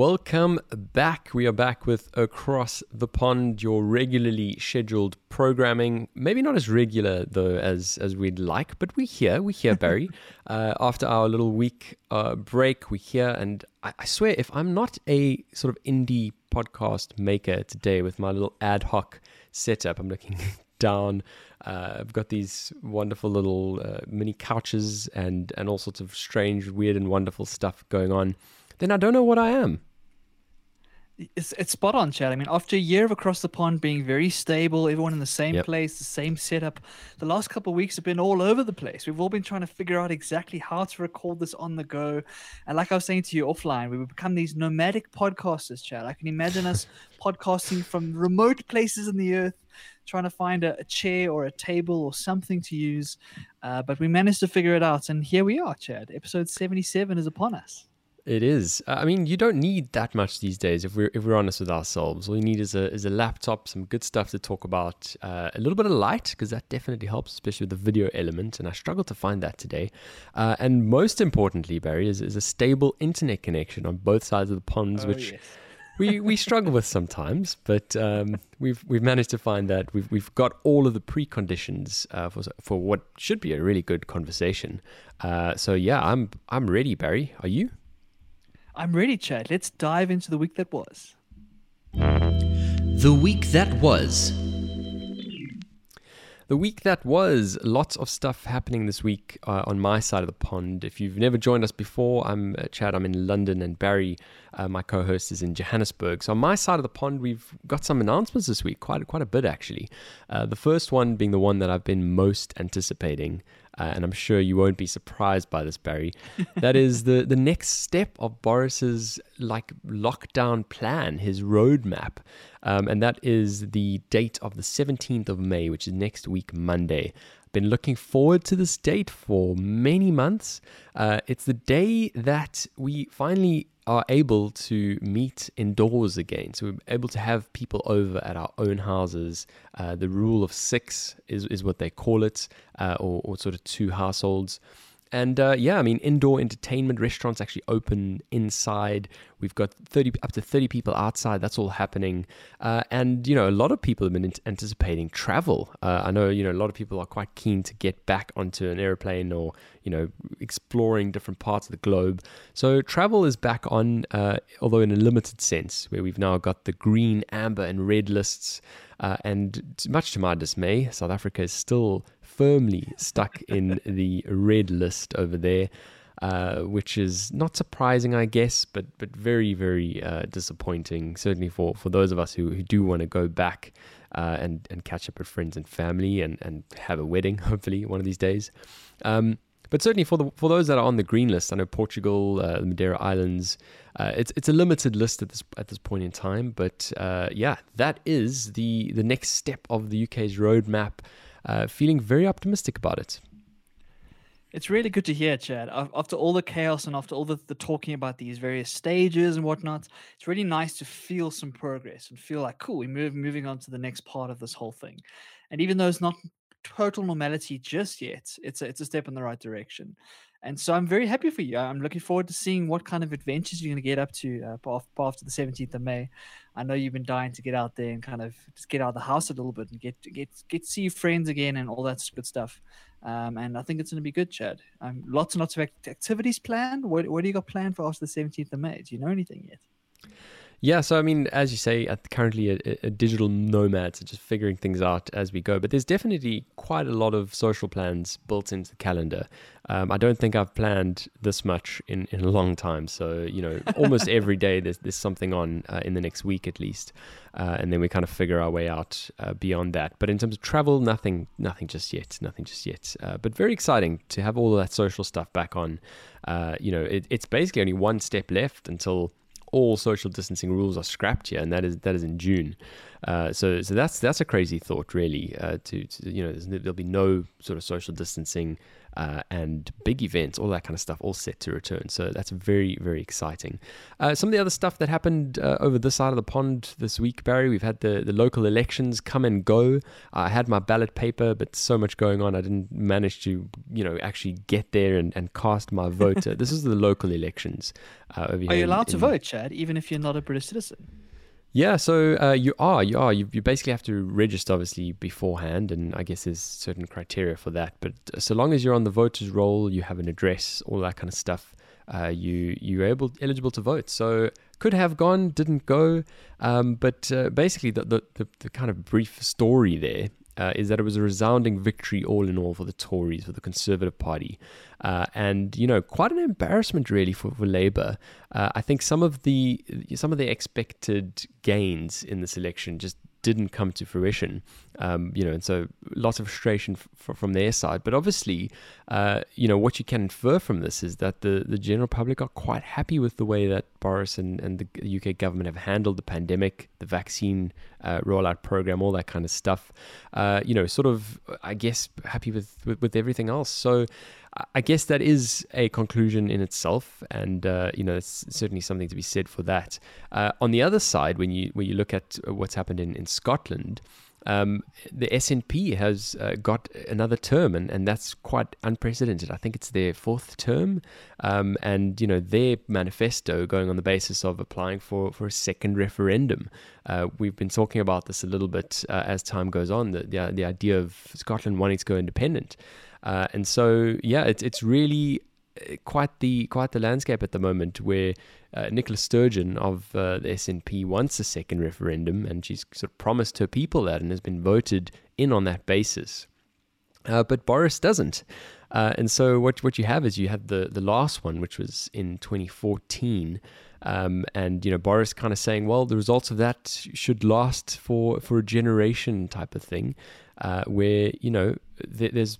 Welcome back. We are back with Across the Pond, your regularly scheduled programming. Maybe not as regular though as as we'd like, but we're here. We're here, Barry. uh, after our little week uh, break, we're here, and I, I swear, if I'm not a sort of indie podcast maker today with my little ad hoc setup, I'm looking down. Uh, I've got these wonderful little uh, mini couches and and all sorts of strange, weird, and wonderful stuff going on. Then I don't know what I am it's, it's spot on, Chad. I mean, after a year of Across the Pond being very stable, everyone in the same yep. place, the same setup, the last couple of weeks have been all over the place. We've all been trying to figure out exactly how to record this on the go. And like I was saying to you offline, we've become these nomadic podcasters, Chad. I can imagine us podcasting from remote places in the earth, trying to find a, a chair or a table or something to use. Uh, but we managed to figure it out. And here we are, Chad. Episode 77 is upon us. It is. I mean, you don't need that much these days. If we're if we're honest with ourselves, all you need is a is a laptop, some good stuff to talk about, uh, a little bit of light because that definitely helps, especially with the video element. And I struggled to find that today. Uh, and most importantly, Barry, is, is a stable internet connection on both sides of the ponds, oh, which. Yes. we, we struggle with sometimes, but um, we've we've managed to find that we've we've got all of the preconditions uh, for for what should be a really good conversation. Uh, so yeah, I'm I'm ready, Barry. Are you? I'm ready, Chad. Let's dive into the week that was. The week that was. The week that was, lots of stuff happening this week uh, on my side of the pond. If you've never joined us before, I'm uh, Chad, I'm in London, and Barry, uh, my co host, is in Johannesburg. So on my side of the pond, we've got some announcements this week, quite, quite a bit actually. Uh, the first one being the one that I've been most anticipating, uh, and I'm sure you won't be surprised by this, Barry. that is the the next step of Boris's like lockdown plan, his roadmap, um, and that is the date of the 17th of May, which is next week, Monday. Been looking forward to this date for many months. Uh, it's the day that we finally are able to meet indoors again. So we're able to have people over at our own houses. Uh, the rule of six is, is what they call it, uh, or, or sort of two households. And uh, yeah, I mean, indoor entertainment restaurants actually open inside. We've got 30 up to 30 people outside. That's all happening. Uh, and, you know, a lot of people have been anticipating travel. Uh, I know, you know, a lot of people are quite keen to get back onto an airplane or, you know, exploring different parts of the globe. So travel is back on, uh, although in a limited sense, where we've now got the green, amber, and red lists. Uh, and much to my dismay, South Africa is still firmly stuck in the red list over there. Uh, which is not surprising, I guess, but but very very uh, disappointing. Certainly for, for those of us who, who do want to go back uh, and and catch up with friends and family and, and have a wedding, hopefully one of these days. Um, but certainly for the for those that are on the green list, I know Portugal, uh, the Madeira Islands. Uh, it's it's a limited list at this at this point in time, but uh, yeah, that is the the next step of the UK's roadmap. Uh, feeling very optimistic about it. It's really good to hear, Chad. After all the chaos and after all the, the talking about these various stages and whatnot, it's really nice to feel some progress and feel like, cool, we're move, moving on to the next part of this whole thing. And even though it's not total normality just yet, it's a, it's a step in the right direction. And so I'm very happy for you. I'm looking forward to seeing what kind of adventures you're going to get up to uh, after the 17th of May. I know you've been dying to get out there and kind of just get out of the house a little bit and get get get see friends again and all that good stuff. Um, and I think it's going to be good, Chad. Um, lots and lots of activities planned. What, what do you got planned for after the 17th of May? Do you know anything yet? Yeah, so I mean, as you say, currently a, a, digital nomad, so just figuring things out as we go. But there's definitely quite a lot of social plans built into the calendar. Um, I don't think I've planned this much in, in a long time. So you know, almost every day there's there's something on uh, in the next week at least, uh, and then we kind of figure our way out uh, beyond that. But in terms of travel, nothing, nothing just yet, nothing just yet. Uh, but very exciting to have all of that social stuff back on. Uh, you know, it, it's basically only one step left until all social distancing rules are scrapped here, and that is that is in June. Uh, so, so that's that's a crazy thought, really. Uh, to, to, you know, there'll be no sort of social distancing uh, and big events, all that kind of stuff, all set to return. So that's very, very exciting. Uh, some of the other stuff that happened uh, over this side of the pond this week, Barry, we've had the, the local elections come and go. I had my ballot paper, but so much going on, I didn't manage to, you know, actually get there and, and cast my vote. this is the local elections. Uh, over Are you allowed in, to vote, Chad, even if you're not a British citizen? Yeah, so uh, you are, you are. You, you basically have to register, obviously, beforehand, and I guess there's certain criteria for that. But uh, so long as you're on the voters' roll, you have an address, all that kind of stuff, uh, you you're able eligible to vote. So could have gone, didn't go. Um, but uh, basically, the, the, the the kind of brief story there uh, is that it was a resounding victory all in all for the Tories, for the Conservative Party. Uh, and, you know, quite an embarrassment really for, for Labour. Uh, I think some of the some of the expected gains in this election just didn't come to fruition. Um, you know, and so lots of frustration f- from their side. But obviously, uh, you know, what you can infer from this is that the, the general public are quite happy with the way that Boris and, and the UK government have handled the pandemic, the vaccine uh, rollout program, all that kind of stuff. Uh, you know, sort of, I guess, happy with, with, with everything else. So, I guess that is a conclusion in itself, and uh, you know, it's certainly something to be said for that. Uh, on the other side, when you when you look at what's happened in in Scotland, um, the SNP has uh, got another term, and, and that's quite unprecedented. I think it's their fourth term, um, and you know their manifesto going on the basis of applying for, for a second referendum. Uh, we've been talking about this a little bit uh, as time goes on. The, the the idea of Scotland wanting to go independent. Uh, and so, yeah, it's it's really quite the quite the landscape at the moment where uh, Nicola Sturgeon of uh, the SNP wants a second referendum, and she's sort of promised her people that and has been voted in on that basis. Uh, but Boris doesn't. Uh, and so what what you have is you have the the last one, which was in 2014, um, and you know Boris kind of saying, well, the results of that should last for for a generation type of thing, uh, where you know there's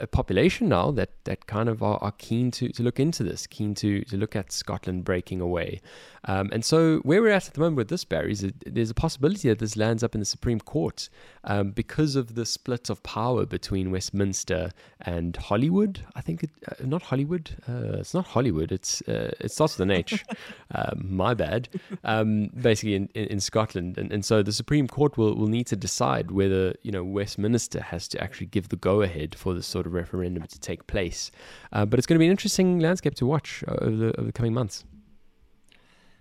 a population now that, that kind of are, are, keen to, to look into this, keen to, to look at Scotland breaking away. Um, and so, where we're at at the moment with this, Barry, is there's a possibility that this lands up in the Supreme Court um, because of the split of power between Westminster and Hollywood. I think it, uh, not Hollywood. Uh, it's not Hollywood. It's uh, it starts with an H. Um, my bad. Um, basically, in, in, in Scotland, and, and so the Supreme Court will, will need to decide whether you know Westminster has to actually give the go ahead for this sort of referendum to take place. Uh, but it's going to be an interesting landscape to watch over the, over the coming months.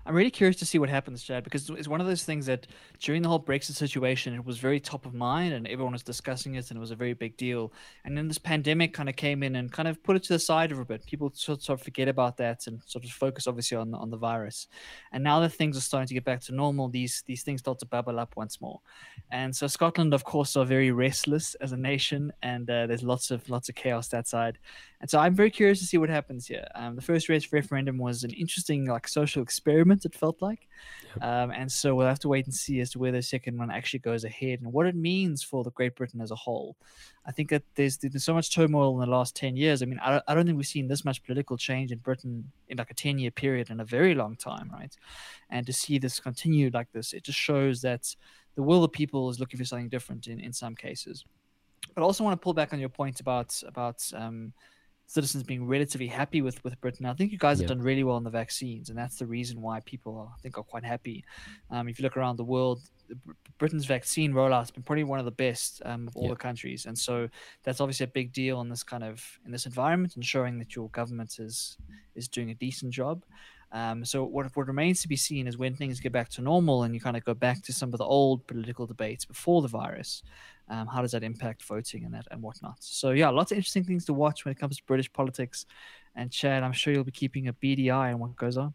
I'm really curious to see what happens, Chad, because it's one of those things that during the whole Brexit situation, it was very top of mind and everyone was discussing it and it was a very big deal. And then this pandemic kind of came in and kind of put it to the side a bit. People sort of forget about that and sort of focus obviously on on the virus. And now that things are starting to get back to normal, these these things start to bubble up once more. And so Scotland, of course, are very restless as a nation, and uh, there's lots of lots of chaos that side. And so I'm very curious to see what happens here. Um, the first race referendum was an interesting, like, social experiment. It felt like, yep. um, and so we'll have to wait and see as to where the second one actually goes ahead and what it means for the Great Britain as a whole. I think that there's there's so much turmoil in the last ten years. I mean, I, I don't think we've seen this much political change in Britain in like a ten year period in a very long time, right? And to see this continue like this, it just shows that the will of people is looking for something different in in some cases. But I also want to pull back on your point about about um, citizens being relatively happy with with Britain. I think you guys yeah. have done really well on the vaccines, and that's the reason why people are, I think are quite happy. Um, if you look around the world, Britain's vaccine rollout has been probably one of the best um, of all yeah. the countries, and so that's obviously a big deal in this kind of in this environment, ensuring that your government is is doing a decent job. Um, so what, what remains to be seen is when things get back to normal and you kind of go back to some of the old political debates before the virus. Um, how does that impact voting and that and whatnot? So yeah, lots of interesting things to watch when it comes to British politics. And Chad, I'm sure you'll be keeping a eye on what goes on.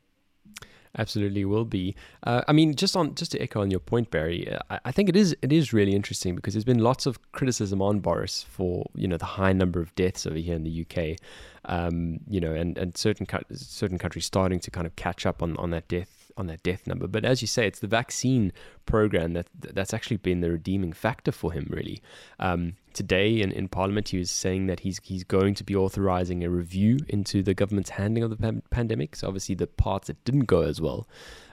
Absolutely will be. Uh, I mean, just on just to echo on your point, Barry, uh, I, I, think it is it is really interesting because there's been lots of criticism on Boris for you know the high number of deaths over here in the UK, um, you know, and and certain certain countries starting to kind of catch up on on that death on that death number. But as you say, it's the vaccine program that that's actually been the redeeming factor for him, really. Um, today in, in Parliament, he was saying that he's he's going to be authorizing a review into the government's handling of the pan- pandemic. So obviously the parts that didn't go as well.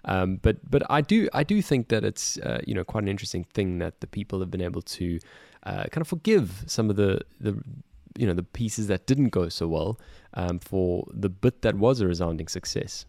Um, but but I do I do think that it's uh, you know quite an interesting thing that the people have been able to uh, kind of forgive some of the the you know the pieces that didn't go so well um, for the bit that was a resounding success.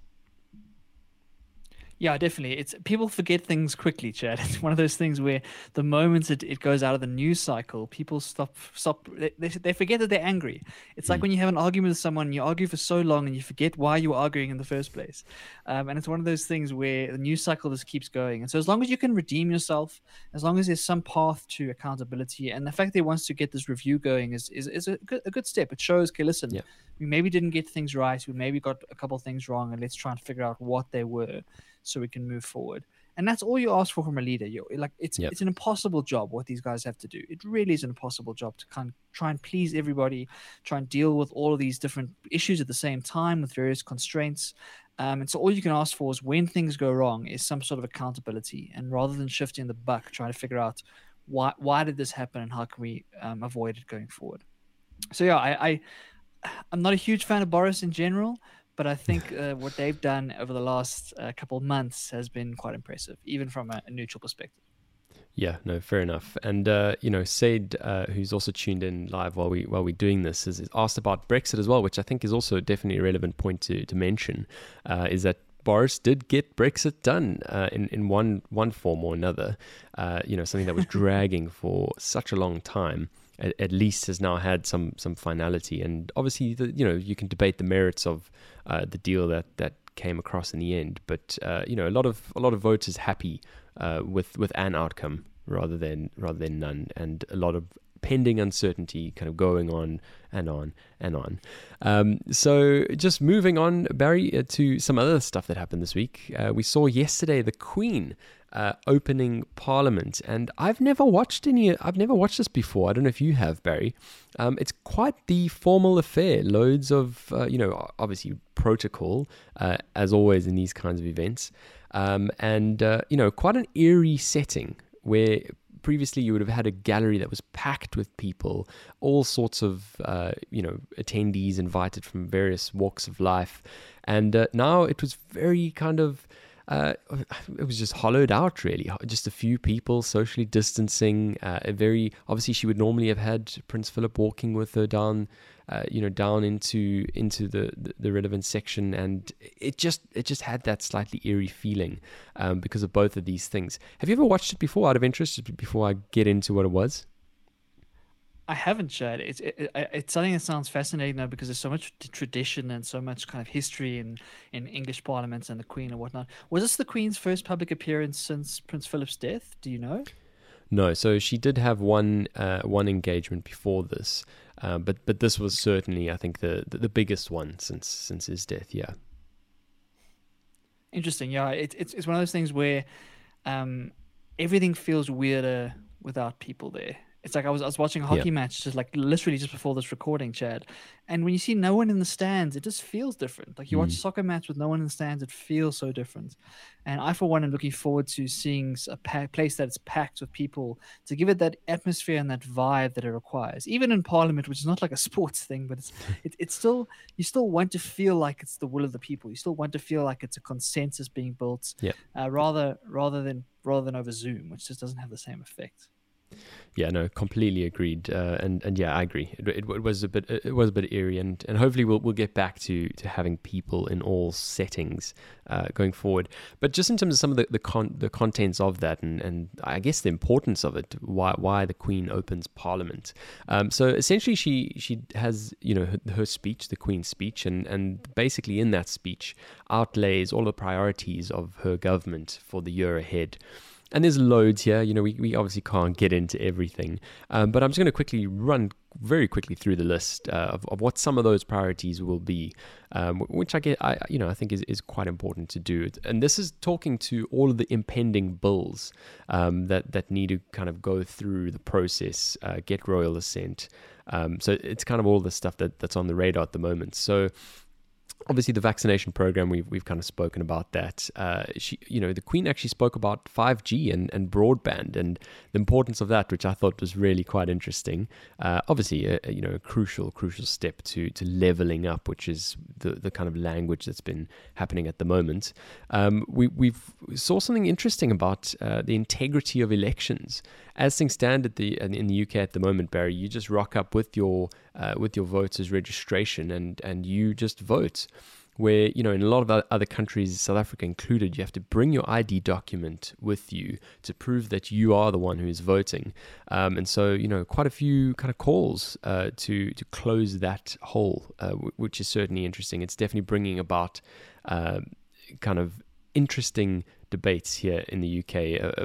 Yeah, definitely. It's people forget things quickly, Chad. It's one of those things where the moment it, it goes out of the news cycle, people stop stop they, they, they forget that they're angry. It's like Mm. when you have an argument with someone, you argue for so long and you forget why you were arguing in the first place. Um, and it's one of those things where the news cycle just keeps going. And so as long as you can redeem yourself, as long as there's some path to accountability, and the fact that he wants to get this review going is is, is a, good, a good step. It shows, okay, listen, Yeah. we maybe didn't get things right, we maybe got a couple things wrong, and let's try and figure out what they were so we can move forward. And that's all you ask for from a leader. You're, like it's Yep. it's an impossible job what these guys have to do. It really is an impossible job to kind of try and please everybody, try and deal with all of these different issues at the same time with various constraints. Um, and so all you can ask for is when things go wrong is some sort of accountability. And rather than shifting the buck, trying to figure out why why did this happen and how can we um, avoid it going forward. So yeah, I, I I'm not a huge fan of Boris in general, but I think uh, what they've done over the last uh, couple of months has been quite impressive, even from a, a neutral perspective. Yeah, no, fair enough. And uh, you know, Said, uh, who's also tuned in live while we while we're doing this, is, is asked about Brexit as well, which I think is also definitely a relevant point to to mention. Uh, is that Boris did get Brexit done uh, in in one one form or another. Uh, you know, something that was dragging for such a long time. At, at least has now had some some finality, and obviously, the, you know, you can debate the merits of uh, the deal that that came across in the end. But uh, you know, a lot of a lot of voters happy uh, with with an outcome rather than rather than none, and a lot of pending uncertainty kind of going on and on and on. Um, so just moving on, Barry, uh, to some other stuff that happened this week. Uh, we saw yesterday the Queen. Uh, opening Parliament, and I've never watched any. I've never watched this before. I don't know if you have, Barry. Um, it's quite the formal affair. Loads of, uh, you know, obviously protocol, uh, as always in these kinds of events, um, and uh, you know, quite an eerie setting where previously you would have had a gallery that was packed with people, all sorts of uh, you know attendees invited from various walks of life, and uh, now it was very kind of. Uh, it was just hollowed out, really. Just a few people socially distancing. Uh, a very obviously, she would normally have had Prince Philip walking with her down, uh, you know, down into into the, the, relevant section, and it just it just had that slightly eerie feeling um, because of both of these things. Have you ever watched it before, out of interest? Before I get into what it was. I haven't, Chad. It's it, it, it's something that sounds fascinating though because there's so much tradition and so much kind of history in in English parliaments and the Queen and whatnot. Was this the Queen's first public appearance since Prince Philip's death? Do you know? No, so she did have one uh, one engagement before this, uh, but but this was certainly, I think, the, the the biggest one since since his death. Yeah. Interesting. Yeah, it, it's it's one of those things where um, everything feels weirder without people there. It's like I was I was watching a hockey match just like literally just before this recording, Chad. And when you see no one in the stands, it just feels different. Like you watch a Mm. soccer match with no one in the stands, it feels so different. And I, for one, am looking forward to seeing a pa- place that's packed with people to give it that atmosphere and that vibe that it requires. Even in Parliament, which is not like a sports thing, but it's it, it's still you still want to feel like it's the will of the people. You still want to feel like it's a consensus being built, Yeah. uh, rather rather than rather than over Zoom, which just doesn't have the same effect. Yeah, no, completely agreed. Uh, and and yeah, I agree. It, it, it was a bit it was a bit eerie, and, and hopefully we'll we'll get back to to having people in all settings uh, going forward. But just in terms of some of the the, con- the contents of that, and, and I guess the importance of it, why why the Queen opens Parliament. Um, so essentially, she she has you know her, her speech, the Queen's speech, and and basically in that speech outlays all the priorities of her government for the year ahead. And there's loads here. You know, we, we obviously can't get into everything. Um, but I'm just going to quickly run very quickly through the list uh, of, of what some of those priorities will be, um, which I get, I you know, I think is, is quite important to do. And this is talking to all of the impending bills um, that that need to kind of go through the process, uh, get royal assent. Um, so it's kind of all the stuff that, that's on the radar at the moment. So obviously the vaccination program we've we've kind of spoken about that. Uh, she you know the queen actually spoke about 5g and, and broadband and the importance of that which i thought was really quite interesting. Uh, obviously a, a, you know a crucial crucial step to to leveling up which is the the kind of language that's been happening at the moment. Um, we we've saw something interesting about uh, the integrity of elections. As things stand at the in the UK at the moment, Barry, you just rock up with your uh, with your votes voters registration and and you just vote. Where you know in a lot of other countries, South Africa included, you have to bring your ID document with you to prove that you are the one who is voting. Um, and so you know quite a few kind of calls uh, to to close that hole, uh, w- which is certainly interesting. It's definitely bringing about uh, kind of interesting debates here in the UK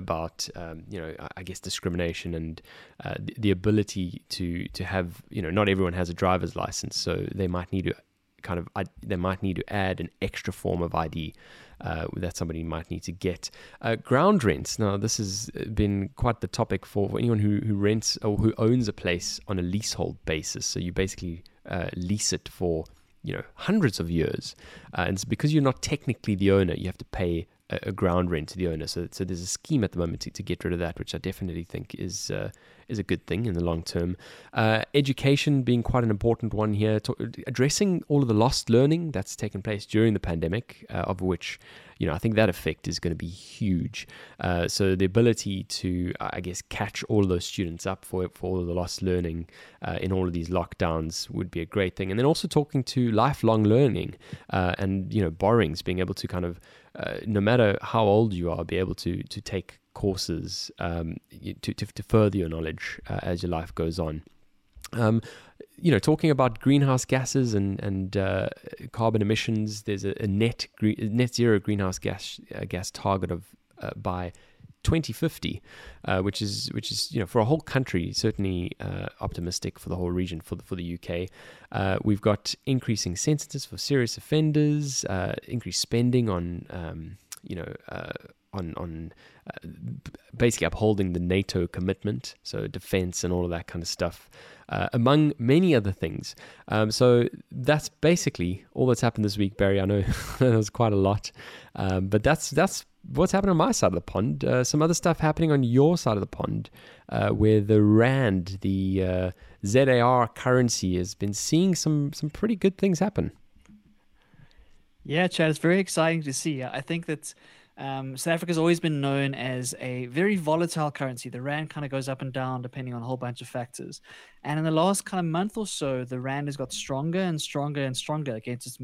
about, um, you know, I guess discrimination and uh, the ability to to have, you know, not everyone has a driver's license, so they might need to kind of they might need to add an extra form of ID uh, that somebody might need to get. Uh, ground rents. Now, this has been quite the topic for, for anyone who, who rents or who owns a place on a leasehold basis. So you basically uh, lease it for you know hundreds of years, uh, and it's because you're not technically the owner, you have to pay a, ground rent to the owner. So, so there's a scheme at the moment to, to get rid of that, which I definitely think is uh, is a good thing in the long term. Uh, education being quite an important one here, to, addressing all of the lost learning that's taken place during the pandemic, uh, of which you know I think that effect is going to be huge. Uh, so the ability to, I guess, catch all those students up for for all of the lost learning uh, in all of these lockdowns would be a great thing. And then also talking to lifelong learning uh, and you know borrowings, being able to kind of uh, no matter how old you are, be able to to take courses um, to, to, to further your knowledge uh, as your life goes on. Um, you know, talking about greenhouse gases and and uh, carbon emissions, there's a, a net net zero greenhouse gas uh, gas target of uh, by 2050, uh, which is which is you know for a whole country certainly uh, optimistic for the whole region for the for the UK. Uh, we've got increasing sentences for serious offenders, increased spending on um, you know on on uh, basically upholding the NATO commitment, so defense and all of that kind of stuff, uh, among many other things. Um, so that's basically all that's happened this week, Barry. I know that was quite a lot, um, but that's that's what's happening on my side of the pond. Uh, some other stuff happening on your side of the pond, uh, where the rand, the uh, ZAR currency, has been seeing some some pretty good things happen. Yeah, Chad, it's very exciting to see. I think that um, South Africa's always been known as a very volatile currency. The rand kind of goes up and down depending on a whole bunch of factors. And in the last kind of month or so, the rand has got stronger and stronger and stronger against its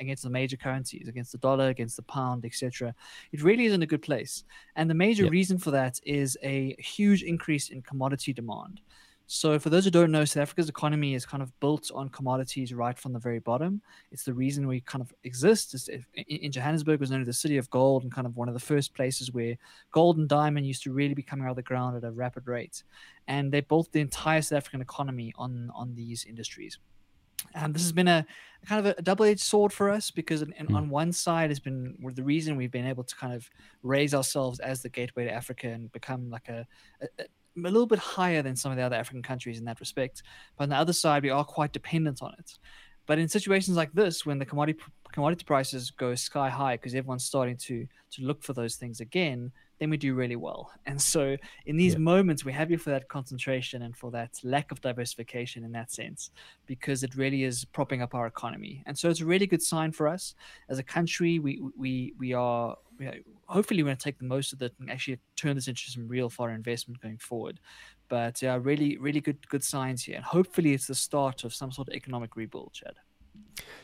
against the major currencies, against the dollar, against the pound, etc. It really is in a good place. And the major yep. reason for that is a huge increase in commodity demand. So, for those who don't know, South Africa's economy is kind of built on commodities right from the very bottom. It's the reason we kind of exist. In Johannesburg was known as the city of gold and kind of one of the first places where gold and diamond used to really be coming out of the ground at a rapid rate. And they built the entire South African economy on on these industries. And this has been a kind of a double-edged sword for us because mm. on one side has been the reason we've been able to kind of raise ourselves as the gateway to Africa and become like a, a, a little bit higher than some of the other African countries in that respect. But on the other side, we are quite dependent on it. But in situations like this, when the commodity commodity prices go sky high because everyone's starting to to look for those things again, then we do really well. And so in these yeah. moments, we're happy for that concentration and for that lack of diversification in that sense, because it really is propping up our economy. And so it's a really good sign for us as a country. We we we are you know, hopefully we're going to take the most of it and actually turn this into some real foreign investment going forward. But yeah, really, really good good signs here, and hopefully it's the start of some sort of economic rebuild, Chad.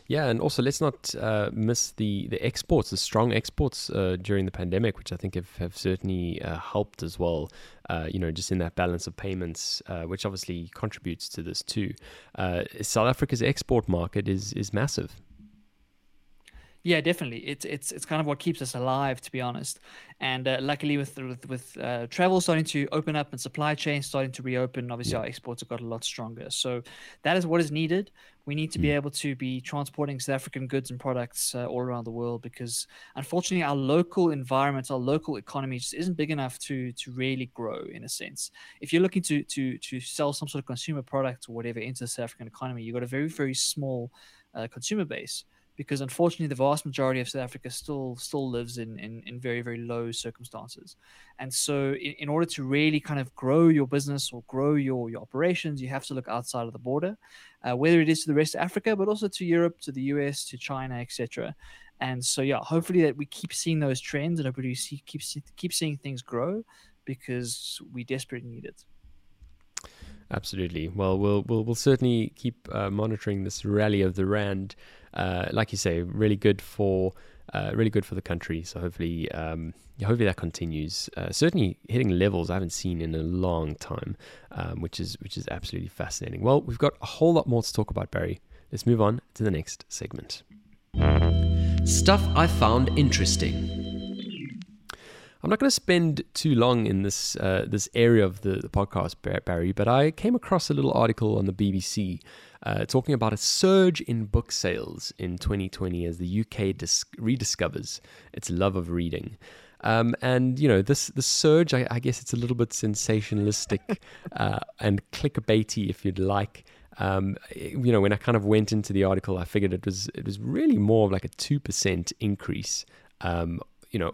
Yeah, and also let's not uh, miss the the exports, the strong exports uh, during the pandemic, which I think have, have certainly uh, helped as well. Uh, you know, just in that balance of payments, uh, which obviously contributes to this too. Uh, South Africa's export market is is massive. Yeah, definitely. It's it's it's kind of what keeps us alive, to be honest. And uh, luckily, with with, with uh, travel starting to open up and supply chains starting to reopen, obviously yeah. our exports have got a lot stronger. So that is what is needed. We need to mm. be able to be transporting South African goods and products uh, all around the world because, unfortunately, our local environment, our local economy just isn't big enough to to really grow. In a sense, if you're looking to to to sell some sort of consumer product or whatever into the South African economy, you've got a very very small uh, consumer base because unfortunately the vast majority of South Africa still still lives in in, in very very low circumstances, and so in, in order to really kind of grow your business or grow your your operations, you have to look outside of the border, uh, whether it is to the rest of Africa, but also to Europe, to the US, to China, etc. And so yeah, hopefully that we keep seeing those trends, and hopefully we see, keep keep seeing things grow because we desperately need it. Absolutely. Well, we'll we'll, we'll certainly keep uh, monitoring this rally of the rand. Uh, like you say, really good for uh, really good for the country. So hopefully, um, hopefully that continues. Uh, certainly hitting levels I haven't seen in a long time, um, which is which is absolutely fascinating. Well, we've got a whole lot more to talk about, Barry. Let's move on to the next segment. Stuff I found interesting. I'm not going to spend too long in this uh, this area of the, the, podcast, Barry, but I came across a little article on the BBC uh, talking about a surge in book sales in 2020 as the UK dis- rediscovers its love of reading. Um, and you know this the surge, I, I, guess it's a little bit sensationalistic uh, and clickbaity, if you'd like. Um, you know, when I kind of went into the article, I figured it was it was really more of like a two percent increase. Um, you know,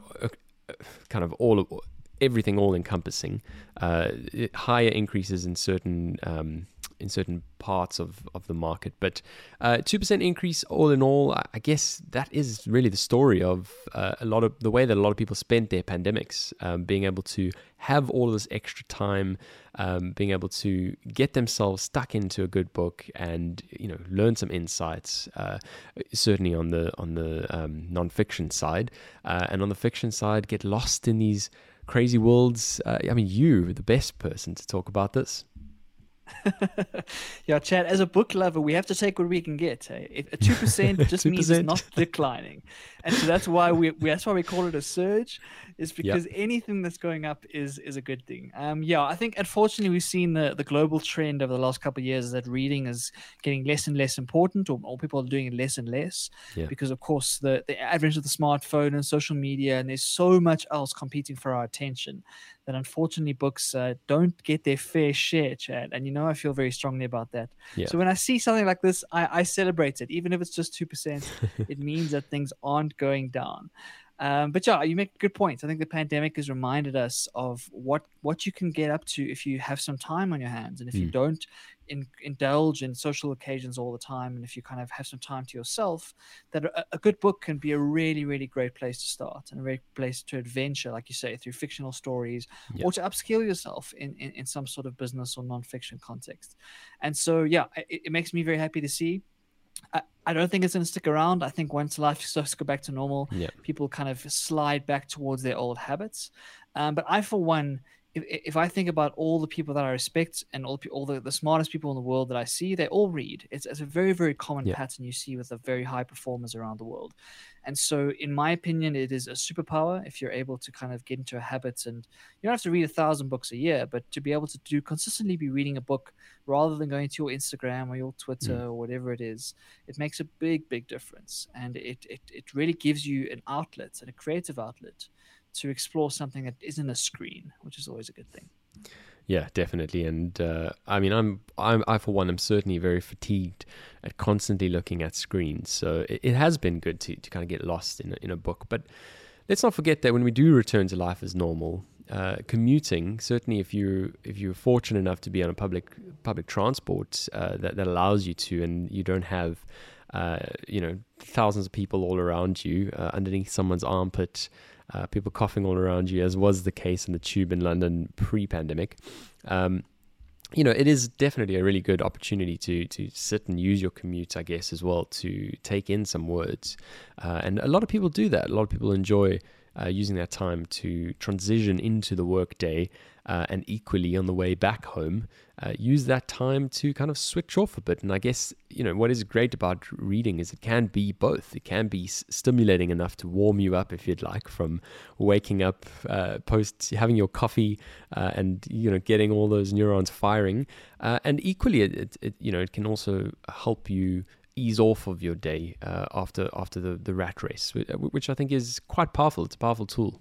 kind of all everything all encompassing. Uh, higher increases in certain um, in certain parts of, of the market. But uh, two uh, percent increase, all in all, I guess that is really the story of uh, a lot of the way that a lot of people spent their pandemics, um, being able to have all this extra time, um, being able to get themselves stuck into a good book and you know learn some insights. Uh, certainly on the on the um, nonfiction side, uh, and on the fiction side, get lost in these crazy worlds. Uh, I mean, you, the best person to talk about this. yeah, Chad, as a book lover, we have to take what we can get. Hey? A 2% just 2%. means it's not declining. And so that's why we, we, that's why we call it a surge, is because yep. anything that's going up is is a good thing. Um, yeah, I think unfortunately we've seen the, the global trend over the last couple of years is that reading is getting less and less important, or, or people are doing it less and less, yeah. because of course the, the advent of the smartphone and social media, and there's so much else competing for our attention that unfortunately books uh, don't get their fair share, Chad. And you know, I feel very strongly about that. Yeah. So when I see something like this, I, I celebrate it, even if it's just 2%. it means that things aren't going down. Um, but yeah, you make good points. I think the pandemic has reminded us of what what you can get up to if you have some time on your hands, and if mm. you hmm. don't in, indulge in social occasions all the time, and if you kind of have some time to yourself, that a, a, good book can be a really really great place to start and a great place to adventure, like you say, through fictional stories yeah. or to upskill yourself in, in, in some sort of business or nonfiction context. And so yeah, it, it makes me very happy to see I, I don't think it's going to stick around. I think once life starts to go back to normal, yeah. people kind of slide back towards their old habits. Um, but I, for one, if, if I think about all the people that I respect and all, all the, the smartest people in the world that I see, they all read. It's, it's a very, very common yeah. pattern you see with the very high performers around the world. And so, in my opinion, it is a superpower if you're able to kind of get into a habit and you don't have to read a thousand books a year, but to be able to do consistently be reading a book rather than going to your Instagram or your Twitter mm. or whatever it is, it makes a big, big difference. And it, it, it really gives you an outlet and a creative outlet to explore something that isn't a screen, which is always a good thing. Yeah, definitely. And uh, I mean, I'm, I'm, I for one, am certainly very fatigued at constantly looking at screens. So it, it has been good to, to kind of get lost in a, in a book. But let's not forget that when we do return to life as normal, uh, commuting certainly if you if you're fortunate enough to be on a public public transport uh, that that allows you to, and you don't have uh, you know thousands of people all around you uh, underneath someone's armpit uh, people coughing all around you, as was the case in the tube in London pre-pandemic. Um, you know, it is definitely a really good opportunity to to sit and use your commute, I guess, as well to take in some words. Uh, and a lot of people do that. A lot of people enjoy uh, using that time to transition into the workday uh, and equally on the way back home, uh, use that time to kind of switch off a bit. And I guess, you know, what is great about reading is it can be both. It can be s- stimulating enough to warm you up, if you'd like, from waking up, uh, post having your coffee uh, and, you know, getting all those neurons firing. Uh, and equally, it, it, you know, it can also help you ease off of your day uh, after after the, the rat race, which I think is quite powerful. It's a powerful tool.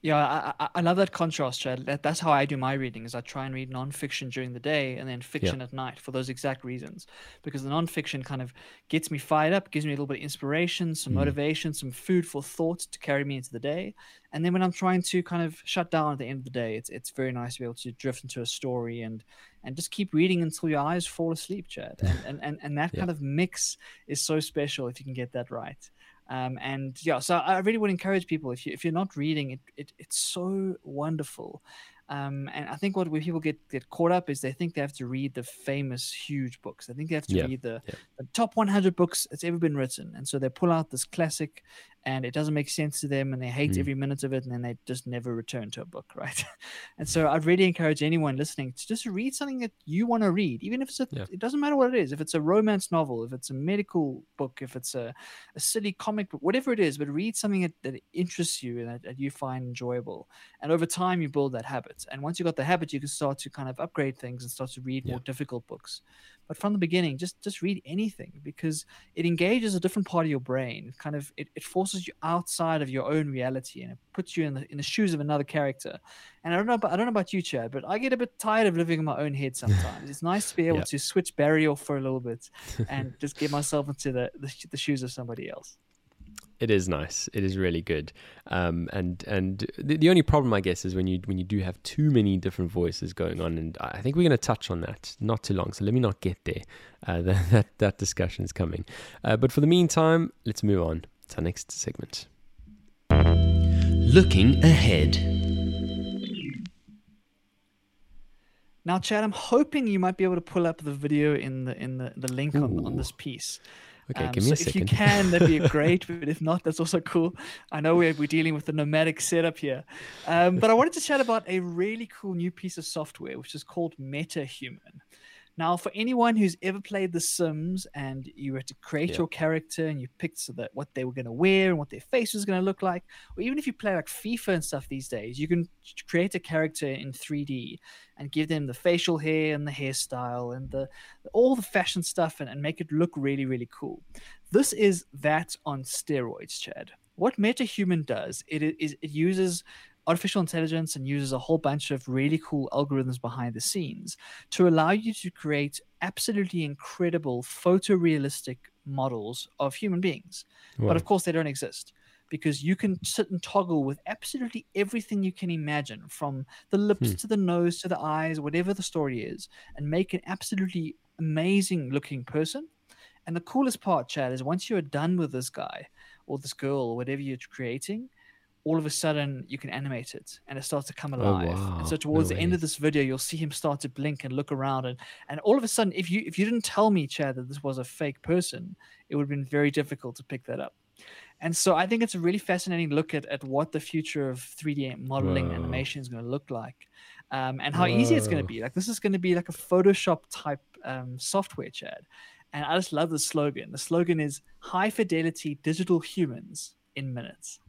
Yeah, I, I love that contrast, Chad. That, that's how I do my reading. Is I try and read nonfiction during the day and then fiction yeah. at night for those exact reasons. Because the nonfiction kind of gets me fired up, gives me a little bit of inspiration, some mm. motivation, some food for thought to carry me into the day. And then when I'm trying to kind of shut down at the end of the day, it's it's very nice to be able to drift into a story and and just keep reading until your eyes fall asleep, Chad. And and and, and that yeah. kind of mix is so special if you can get that right. Um, and yeah, so I really would encourage people if you if you're not reading it, it it's so wonderful. Um, and I think what where people get, get caught up is they think they have to read the famous huge books. I think they have to yeah, read the, yeah. the, top 100 books that's ever been written. And so they pull out this classic and it doesn't make sense to them and they hate mm. every minute of it and then they just never return to a book, right? and so I'd really encourage anyone listening to just read something that you want to read, even if it's a, yeah. it doesn't matter what it is. If it's a romance novel, if it's a medical book, if it's a, a silly comic book, whatever it is, but read something that, that interests you and that, that you find enjoyable. And over time, you build that habit. And once you got the habit, you can start to kind of upgrade things and start to read yeah. more difficult books but from the beginning just just read anything because it engages a different part of your brain. Kind of it, it forces you outside of your own reality and it puts you in the in the shoes of another character. And i don't know about, i don't know about you chad but i get a bit tired of living in my own head sometimes. It's nice to be able yeah. to switch barry off for a little bit and just get myself into the, the, the shoes of somebody else it is nice. It is really good. Um, and and the, the, only problem, I guess, is when you when you do have too many different voices going on. And I think we're going to touch on that not too long. So let me not get there. Uh, that, that that discussion is coming. Uh, but for the meantime, let's move on to our next segment. Looking ahead. Now, Chad, I'm hoping you might be able to pull up the video in the in the, the link on, on this piece. Okay, um, give me so a second. If you can, that'd be great. but if not, that's also cool. I know we're, we're dealing with the nomadic setup here. Um, but I wanted to chat about a really cool new piece of software, which is called MetaHuman. Now, for anyone who's ever played The Sims and you were to create yeah. your character and you picked so that what they were going to wear and what their face was going to look like, or even if you play like FIFA and stuff these days, you can create a character in 3D and give them the facial hair and the hairstyle and the all the fashion stuff and, and make it look really, really cool. This is that on steroids, Chad. What MetaHuman does, it is it uses artificial intelligence and uses a whole bunch of really cool algorithms behind the scenes to allow you to create absolutely incredible photorealistic models of human beings. Wow. But of course, they don't exist because you can sit and toggle with absolutely everything you can imagine from the lips hmm. to the nose to the eyes, whatever the story is, and make an absolutely amazing looking person. And the coolest part, Chad, is once you're done with this guy or this girl or whatever you're creating, all of a sudden you can animate it and it starts to come oh, alive. Oh, wow. And so towards no the way. end of this video, you'll see him start to blink and look around and and all of a sudden, if you if you didn't tell me, Chad, that this was a fake person, it would have been very difficult to pick that up. And so I think it's a really fascinating look at, at what the future of 3D modeling Whoa. animation is going to look like. Um, and how Whoa. easy it's going to be. Like this is going to be like a Photoshop type um, software, Chad. And I just love the slogan. The slogan is high fidelity digital humans in minutes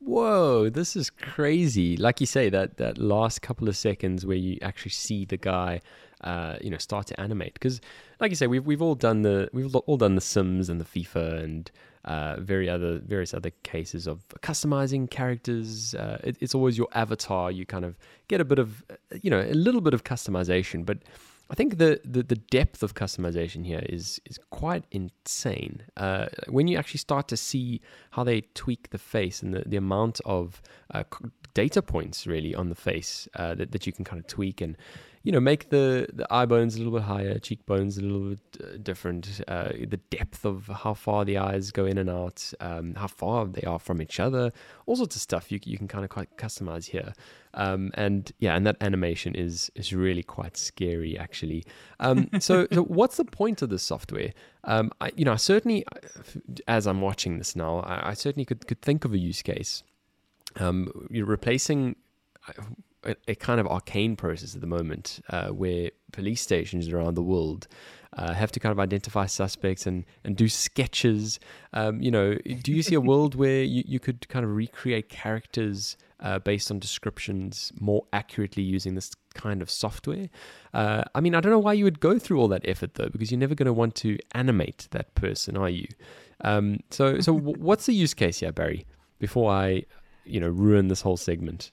whoa, this is crazy. Like you say, that that last couple of seconds where you actually see the guy, uh, you know, start to animate. Because, like you say, we've we've all done the we've all done the Sims and the FIFA and uh, very other various other cases of customizing characters. Uh, it, it's always your avatar. You kind of get a bit of, you know, a little bit of customization, but I think the, the, the, depth of customization here is is quite insane. Uh, when you actually start to see how they tweak the face and the, the amount of uh, data points really on the face uh, that, that you can kind of tweak and you know, make the, the eye bones a little bit higher, cheekbones a little bit uh, different, uh, the depth of how far the eyes go in and out, um, how far they are from each other, all sorts of stuff you, you can kind of quite customize here. Um, and yeah, and that animation is is really quite scary actually. Um, so, so what's the point of this software? Um, I, you know, I certainly, as I'm watching this now, I, I certainly could could think of a use case. Um, you're replacing a, a, kind of arcane process at the moment uh, where police stations around the world uh, have to kind of identify suspects and, and do sketches. Um, you know, do you see a world where you, you could kind of recreate characters uh, based on descriptions more accurately using this kind of software? Uh, I mean, I don't know why you would go through all that effort though, because you're never going to want to animate that person, are you? Um, so, so what's the use case here, Barry? Before I you know ruin this whole segment.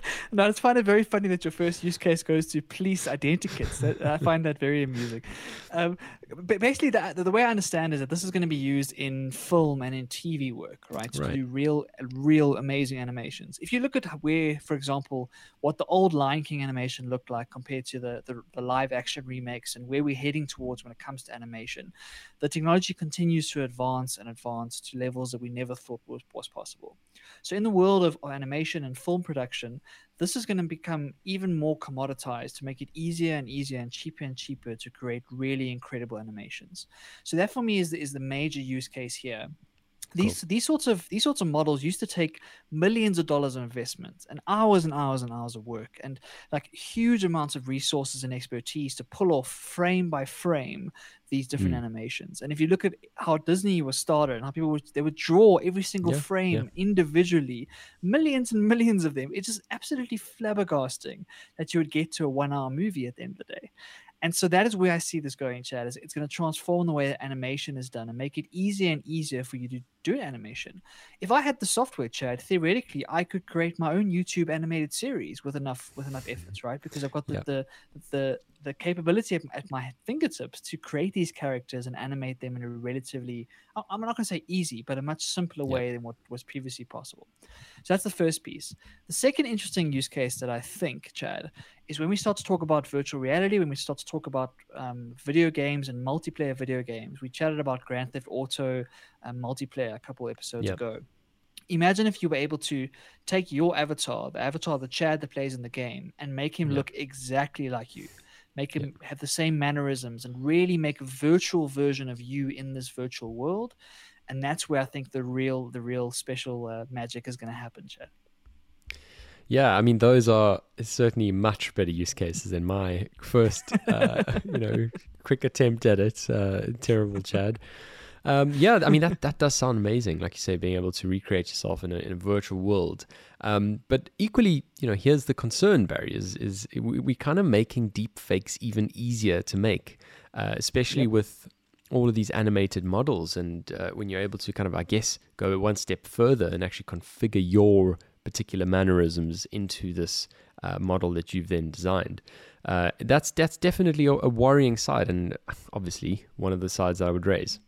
no, it's find it very funny that your first use case goes to police identikits. That, I find that very amusing. Um, but basically, the, the way I understand is that this is going to be used in film and in TV work, right? To Right. do real, real amazing animations. If you look at where, for example, what the old Lion King animation looked like compared to the, the, the live action remakes and where we're heading towards when it comes to animation, the technology continues to advance and advance to levels that we never thought was, was possible. So, in the world of animation and film production, this is going to become even more commoditized to make it easier and easier and cheaper and cheaper to create really incredible animations. So, that for me is the, is the major use case here. These these sorts of these sorts of models used to take millions of dollars of investment and hours and hours and hours of work and like huge amounts of resources and expertise to pull off frame by frame these different Mm. animations. And if you look at how Disney was started and how people would they would draw every single Yeah, yeah. frame individually, millions and millions of them, it's just absolutely flabbergasting that you would get to a one hour movie at the end of the day. And so that is where I see this going, Chad. Is it's going to transform the way that animation is done and make it easier and easier for you to do animation. If I had the software, Chad, theoretically, I could create my own YouTube animated series with enough with enough efforts, mm-hmm. right? Because I've got the Yeah. the, the the capability at, at my fingertips to create these characters and animate them in a relatively I'm not going to say easy, but a much simpler Yeah. way than what was previously possible. So that's the first piece. The second interesting use case that I think, Chad, is when we start to talk about virtual reality, when we start to talk about um, video games and multiplayer video games. We chatted about Grand Theft Auto um, multiplayer a couple episodes Yep. ago. Imagine if you were able to take your avatar, the avatar, the Chad that plays in the game, and make him Yep. look exactly like you. Make him have the same mannerisms and really make a virtual version of you in this virtual world. And that's where I think the real, the real special uh, magic is going to happen, Chad. Yeah, I mean those are certainly much better use cases than my first, uh, you know, quick attempt at it. Uh, terrible, Chad. Um, yeah, I mean that that does sound amazing. Like you say, being able to recreate yourself in a in a virtual world. Um, but equally, you know, here's the concern, Barry, is is we, we kind of making deep fakes even easier to make, uh, especially Yep. with all of these animated models and uh, when you're able to kind of i guess go one step further and actually configure your particular mannerisms into this uh, model that you've then designed uh, that's that's definitely a, a worrying side and obviously one of the sides that i would raise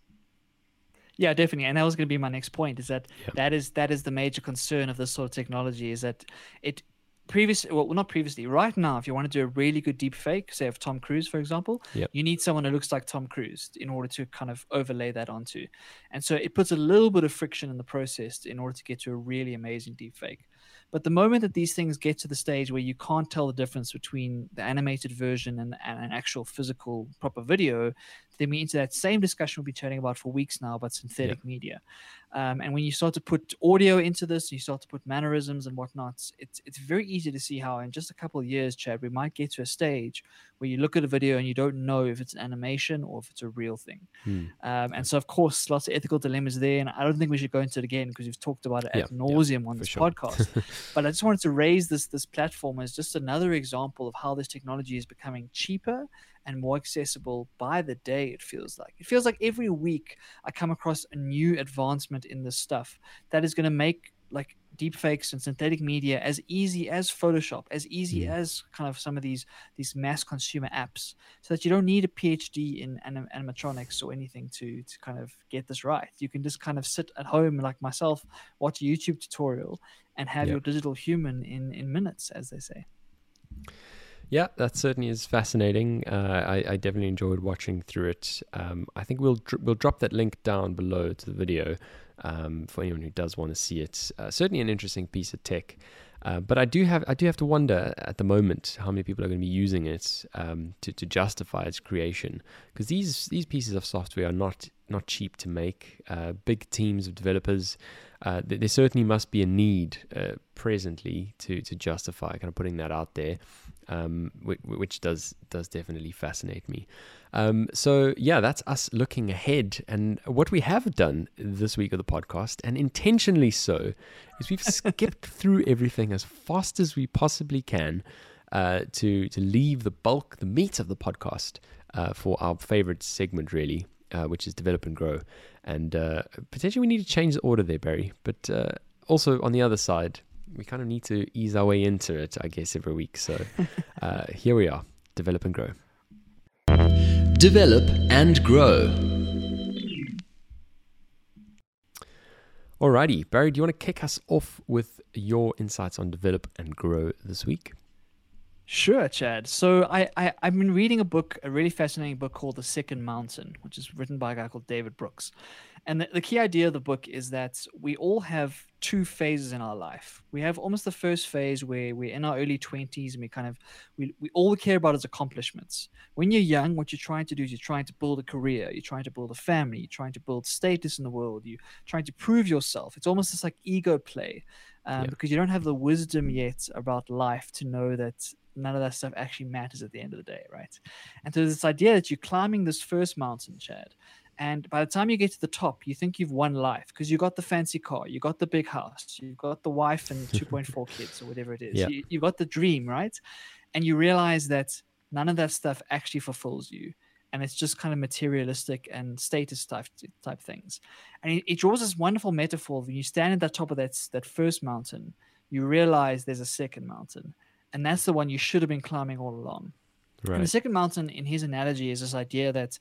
Yeah, definitely. And that was going to be my next point is that Yeah. that is that is the major concern of this sort of technology is that it previously well not previously right now if you want to do a really good deep fake say of Tom Cruise for example Yep. you need someone who looks like Tom Cruise in order to kind of overlay that onto and so it puts a little bit of friction in the process in order to get to a really amazing deep fake but the moment that these things get to the stage where you can't tell the difference between the animated version and, and an actual physical proper video, then we into that same discussion we'll be chatting about for weeks now about synthetic media. Um, and when you start to put audio into this, you start to put mannerisms and whatnot. It's it's very easy to see how in just a couple of years, Chad, we might get to a stage where you look at a video and you don't know if it's an animation or if it's a real thing. Hmm. Um, and so, of course, lots of ethical dilemmas there. And I don't think we should go into it again because we've talked about it Yeah, ad yeah, nauseum on this sure. podcast. but I just wanted to raise this this platform as just another example of how this technology is becoming cheaper and more accessible by the day. It feels like it feels like every week I come across a new advancement in this stuff that is going to make like deepfakes and synthetic media as easy as Photoshop, as easy Mm. as kind of some of these these mass consumer apps, so that you don't need a PhD in anim- animatronics or anything to to kind of get this right. You can just kind of sit at home like myself, watch a YouTube tutorial, and have Yeah. your digital human in in minutes, as they say. Yeah, that certainly is fascinating. Uh, I, I definitely enjoyed watching through it. Um, I think we'll dr- we'll drop that link down below to the video um, for anyone who does want to see it. Uh, certainly an interesting piece of tech. Uh, but I do have I do have to wonder at the moment how many people are going to be using it um, to, to justify its creation because these these pieces of software are not not cheap to make. Uh, big teams of developers. Uh, th- there certainly must be a need uh, presently to to justify kind of putting that out there um, which, which does does definitely fascinate me. Um, so yeah, that's us looking ahead, and what we have done this week of the podcast, and intentionally so, is we've skipped through everything as fast as we possibly can uh, to to leave the bulk, the meat of the podcast uh, for our favorite segment, really, uh, which is develop and grow. And uh, potentially we need to change the order there, Barry, but. Uh, also on the other side, we kind of need to ease our way into it, I guess, every week. So uh, here we are, develop and grow. Develop and grow. Alrighty, Barry, do you want to kick us off with your insights on develop and grow this week? Sure, Chad. So I, I I've been reading a book, a really fascinating book called The Second Mountain, which is written by a guy called David Brooks. And the, the key idea of the book is that we all have two phases in our life. We have almost the first phase where we're in our early 20s and we kind of, we, we all we care about is accomplishments. When you're young, what you're trying to do is you're trying to build a career, you're trying to build a family, you're trying to build status in the world, you're trying to prove yourself. It's almost this like ego play um, yeah. because you don't have the wisdom yet about life to know that none of that stuff actually matters at the end of the day, right? And so this idea that you're climbing this first mountain, Chad, and by the time you get to the top, you think you've won life because you got the fancy car, you got the big house, you've got the wife and 2.4 kids or whatever it is. Yeah. You, you got the dream, right? And you realize that none of that stuff actually fulfills you. And it's just kind of materialistic and status type type things. And it, it draws this wonderful metaphor. When you stand at the top of that, that first mountain, you realize there's a second mountain. And that's the one you should have been climbing all along. Right. And the second mountain, in his analogy, is this idea that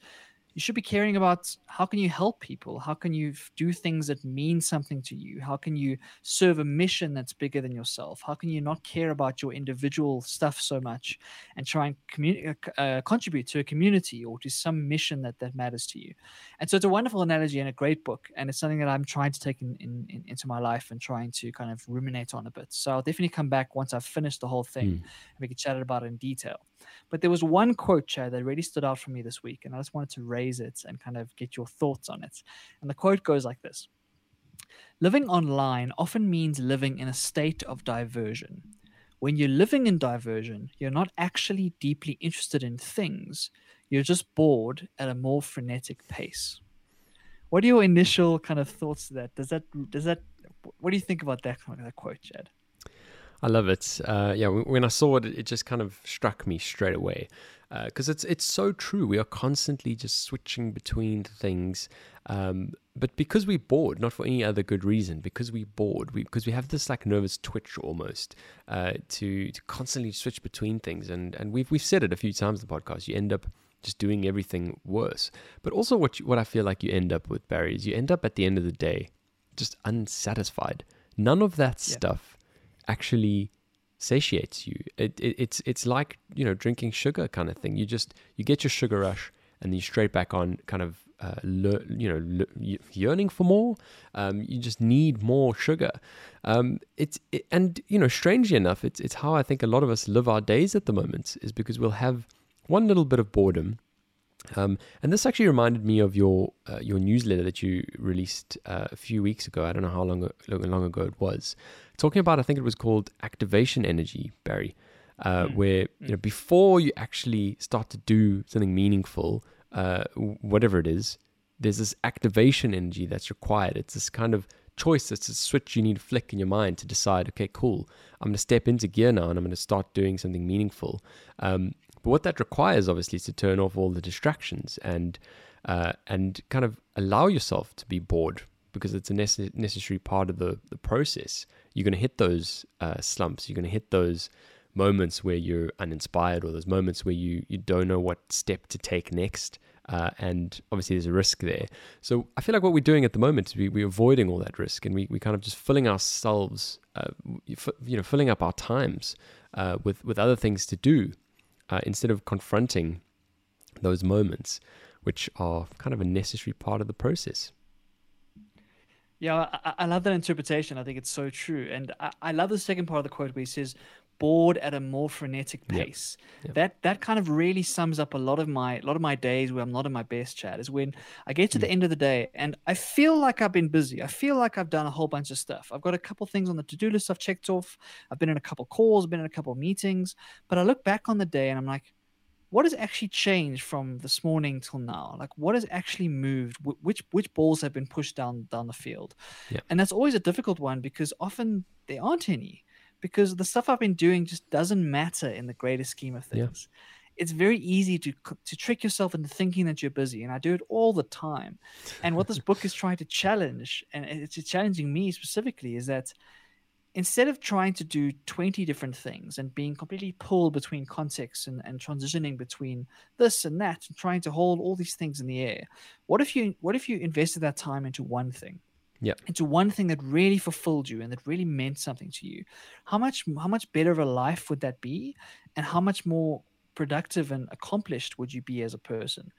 you should be caring about how can you help people? How can you do things that mean something to you? How can you serve a mission that's bigger than yourself? How can you not care about your individual stuff so much and try and commun- uh, uh, contribute to a community or to some mission that that matters to you? And so it's a wonderful analogy and a great book and it's something that i'm trying to take in, in, in into my life and trying to kind of ruminate on a bit. So i'll definitely come back once i've finished the whole thing mm. and we can chat about it in detail but there was one quote, Chad, that really stood out for me this week, and I just wanted to raise it and kind of get your thoughts on it. And the quote goes like this Living online often means living in a state of diversion. When you're living in diversion, you're not actually deeply interested in things, you're just bored at a more frenetic pace. What are your initial kind of thoughts to that? Does that does that what do you think about that kind of that quote, Chad? I love it. Uh, yeah, when I saw it, it just kind of struck me straight away because uh, it's it's so true. We are constantly just switching between things, um, but because we're bored, not for any other good reason, because we're bored, we, because we have this like nervous twitch almost uh, to to constantly switch between things, and and we've we've said it a few times in the podcast. You end up just doing everything worse. But also, what you, what I feel like you end up with Barry is you end up at the end of the day just unsatisfied. None of that yeah. stuff actually satiates you. It, it, it's it's like you know drinking sugar kind of thing. You just you get your sugar rush and then you straight back on kind of uh, le- you know le- yearning for more. Um, you just need more sugar. Um, it's it, and you know strangely enough, it's it's how I think a lot of us live our days at the moment is because we'll have one little bit of boredom um, and this actually reminded me of your uh, your newsletter that you released uh, a few weeks ago. I don't know how long long ago it was. Talking about, I think it was called activation energy, Barry, uh, mm. where you know before you actually start to do something meaningful, uh, whatever it is, there's this activation energy that's required. It's this kind of choice. It's a switch you need to flick in your mind to decide. Okay, cool. I'm going to step into gear now, and I'm going to start doing something meaningful. Um, but what that requires, obviously, is to turn off all the distractions and uh, and kind of allow yourself to be bored because it's a nece- necessary part of the, the process. You're going to hit those uh, slumps. You're going to hit those moments where you're uninspired or those moments where you, you don't know what step to take next. Uh, and obviously, there's a risk there. So I feel like what we're doing at the moment is we, we're avoiding all that risk and we, we kind of just filling ourselves, uh, you know, filling up our times uh, with, with other things to do uh, instead of confronting those moments, which are kind of a necessary part of the process. Yeah, I, I, love that interpretation. I think it's so true. And I, I, love the second part of the quote where he says, bored at a more frenetic pace. Yep. Yep. That that kind of really sums up a lot of my a lot of my days where I'm not in my best Chad is when I get to the mm. end of the day and I feel like I've been busy. I feel like I've done a whole bunch of stuff. I've got a couple things on the to-do list I've checked off. I've been in a couple calls, been in a couple meetings, but I look back on the day and I'm like, what has actually changed from this morning till now? Like, what has actually moved? which which balls have been pushed down down the field? Yeah. And that's always a difficult one because often there aren't any because the stuff I've been doing just doesn't matter in the greater scheme of things. it's very easy to to trick yourself into thinking that you're busy, and I do it all the time. And what this book is trying to challenge, and it's challenging me specifically, is that instead of trying to do 20 different things and being completely pulled between contexts and, and transitioning between this and that and trying to hold all these things in the air what if you what if you invested that time into one thing yeah into one thing that really fulfilled you and that really meant something to you how much how much better of a life would that be and how much more productive and accomplished would you be as a person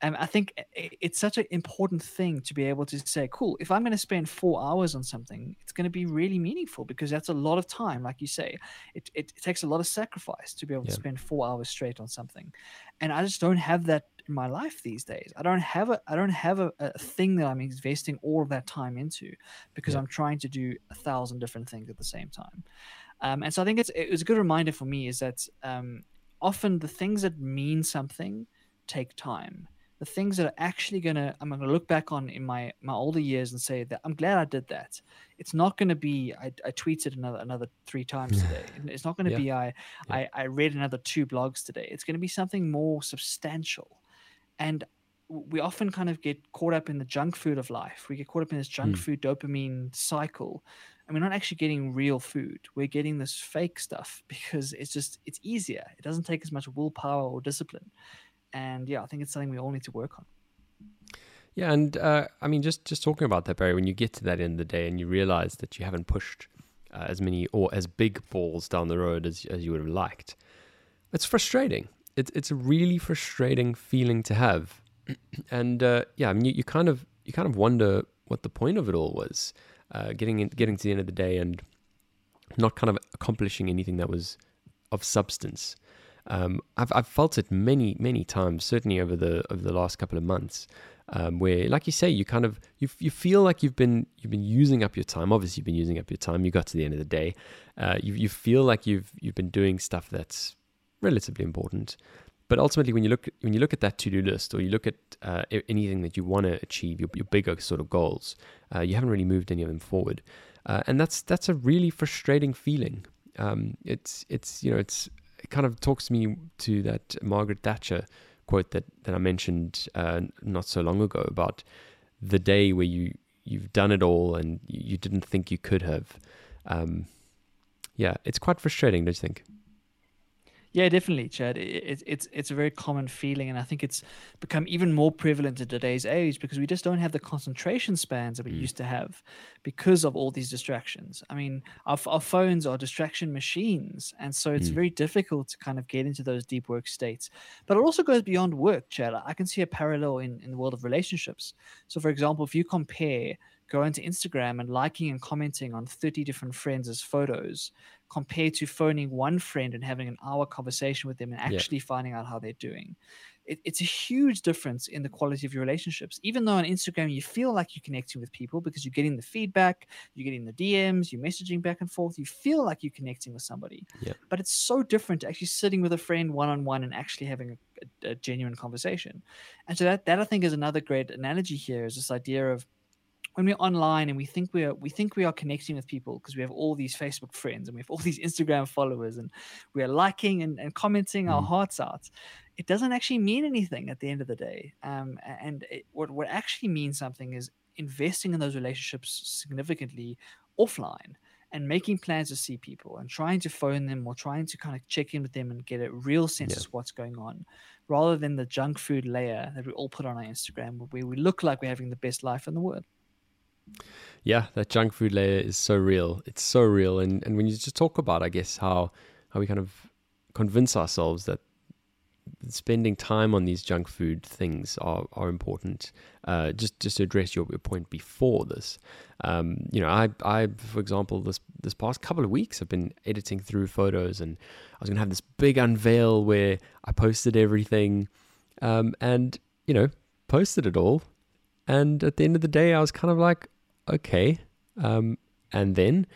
and I think eh, eh, it's such an important thing to be able to say, cool, if I'm going to spend four hours on something, it's going to be really meaningful because that's a lot of time. Like you say, it, it, it takes a lot of sacrifice to be able yeah. to spend four hours straight on something. And I just don't have that in my life these days. I don't have a, I don't have a, a thing that I'm investing all of that time into because yeah. I'm trying to do a thousand different things at the same time. Um, and so I think it's, it was a good reminder for me is that um, often the things that mean something take time the things that are actually gonna I'm gonna look back on in my my older years and say that I'm glad I did that. It's not gonna be I, I tweeted another another three times today. It's not gonna yeah. be I, yeah. I I read another two blogs today. It's gonna be something more substantial, and we often kind of get caught up in the junk food of life. We get caught up in this junk mm. food dopamine cycle, and we're not actually getting real food. We're getting this fake stuff because it's just it's easier. It doesn't take as much willpower or discipline and yeah, I think it's something we all need to work on. Yeah, and uh, I mean, just just talking about that, Barry, when you get to that end of the day and you realize that you haven't pushed uh, as many or as big balls down the road as as you would have liked, it's frustrating. It's it's a really frustrating feeling to have, and uh, yeah, I mean, you, you kind of you kind of wonder what the point of it all was, uh, getting in, getting to the end of the day and not kind of accomplishing anything that was of substance. Um, I've I've felt it many many times, certainly over the over the last couple of months, um, where, like you say, you kind of you you feel like you've been you've been using up your time. Obviously, you've been using up your time. You got to the end of the day, uh, you you feel like you've you've been doing stuff that's relatively important. But ultimately, when you look when you look at that to do list, or you look at uh, anything that you want to achieve, your, your bigger sort of goals, uh, you haven't really moved any of them forward, uh, and that's that's a really frustrating feeling. Um, it's it's you know it's it kind of talks me to that Margaret Thatcher quote that, that I mentioned uh, not so long ago about the day where you you've done it all and you didn't think you could have. Um, yeah, it's quite frustrating, don't you think? Yeah, definitely, Chad. It, it's it's a very common feeling, and I think it's become even more prevalent in today's age because we just don't have the concentration spans that we mm. used to have because of all these distractions. I mean, our, our phones are distraction machines, and so it's mm. very difficult to kind of get into those deep work states. But it also goes beyond work, Chad. I can see a parallel in, in the world of relationships. So, for example, if you compare going to Instagram and liking and commenting on 30 different friends' photos compared to phoning one friend and having an hour conversation with them and actually yeah. finding out how they're doing. It, it's a huge difference in the quality of your relationships. Even though on Instagram you feel like you're connecting with people because you're getting the feedback, you're getting the DMs, you're messaging back and forth, you feel like you're connecting with somebody. Yeah. But it's so different to actually sitting with a friend one on one and actually having a, a, a genuine conversation. And so that that I think is another great analogy here is this idea of when we're online and we think we are we think we are connecting with people because we have all these Facebook friends and we have all these Instagram followers and we are liking and, and commenting mm. our hearts out. It doesn't actually mean anything at the end of the day. Um, and it, what what actually means something is investing in those relationships significantly offline and making plans to see people and trying to phone them or trying to kind of check in with them and get a real sense yeah. of what's going on rather than the junk food layer that we all put on our Instagram where we look like we're having the best life in the world. Yeah, that junk food layer is so real. It's so real. And and when you just talk about, I guess, how how we kind of convince ourselves that spending time on these junk food things are, are important. Uh, just just to address your, your point before this, um, you know, I I for example this this past couple of weeks I've been editing through photos and I was gonna have this big unveil where I posted everything, um, and you know posted it all, and at the end of the day I was kind of like, okay. Um, and then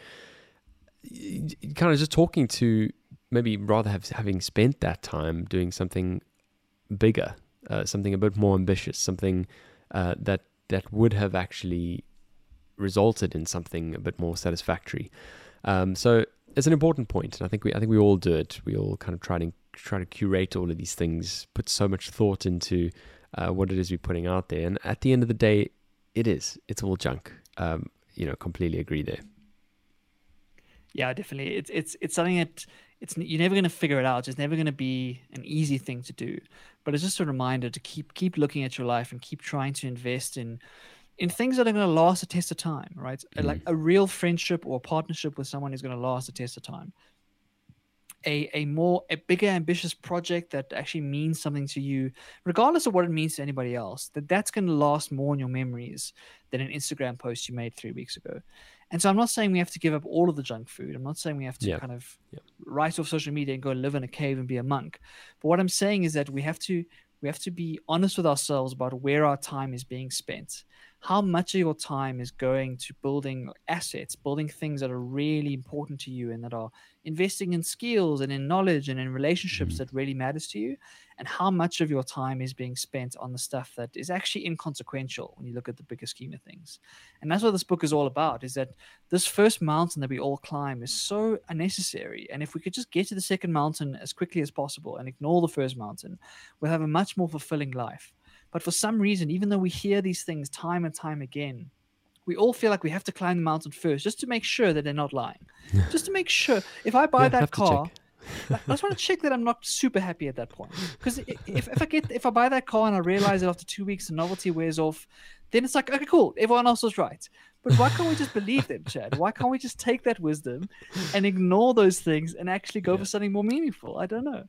kind of just talking to maybe rather have having spent that time doing something bigger, uh, something a bit more ambitious, something uh, that that would have actually resulted in something a bit more satisfactory. Um, so it's an important point, and I think we I think we all do it. We all kind of try to try to curate all of these things, put so much thought into uh, what it is we're putting out there. And at the end of the day, it is. It's all junk. Um, you know, completely agree there. Yeah, definitely. It's it's it's something that it's you're never going to figure it out. It's never going to be an easy thing to do. But it's just a reminder to keep keep looking at your life and keep trying to invest in in things that are going to last a test of time, right? Mm. Like a real friendship or partnership with someone is going to last a test of time. A, a more a bigger ambitious project that actually means something to you regardless of what it means to anybody else that that's going to last more in your memories than an instagram post you made three weeks ago and so i'm not saying we have to give up all of the junk food i'm not saying we have to yeah. kind of yeah. write off social media and go live in a cave and be a monk but what i'm saying is that we have to we have to be honest with ourselves about where our time is being spent how much of your time is going to building assets, building things that are really important to you and that are investing in skills and in knowledge and in relationships mm-hmm. that really matters to you, and how much of your time is being spent on the stuff that is actually inconsequential when you look at the bigger scheme of things. And that's what this book is all about, is that this first mountain that we all climb is so unnecessary. And if we could just get to the second mountain as quickly as possible and ignore the first mountain, we'll have a much more fulfilling life. But for some reason, even though we hear these things time and time again, we all feel like we have to climb the mountain first just to make sure that they're not lying. just to make sure. If I buy yeah, that car, I just want to check that I'm not super happy at that point. Because if, if I get if I buy that car and I realize that after two weeks the novelty wears off, then it's like okay, cool. Everyone else was right. But why can't we just believe them, Chad? Why can't we just take that wisdom and ignore those things and actually go yeah. for something more meaningful? I don't know.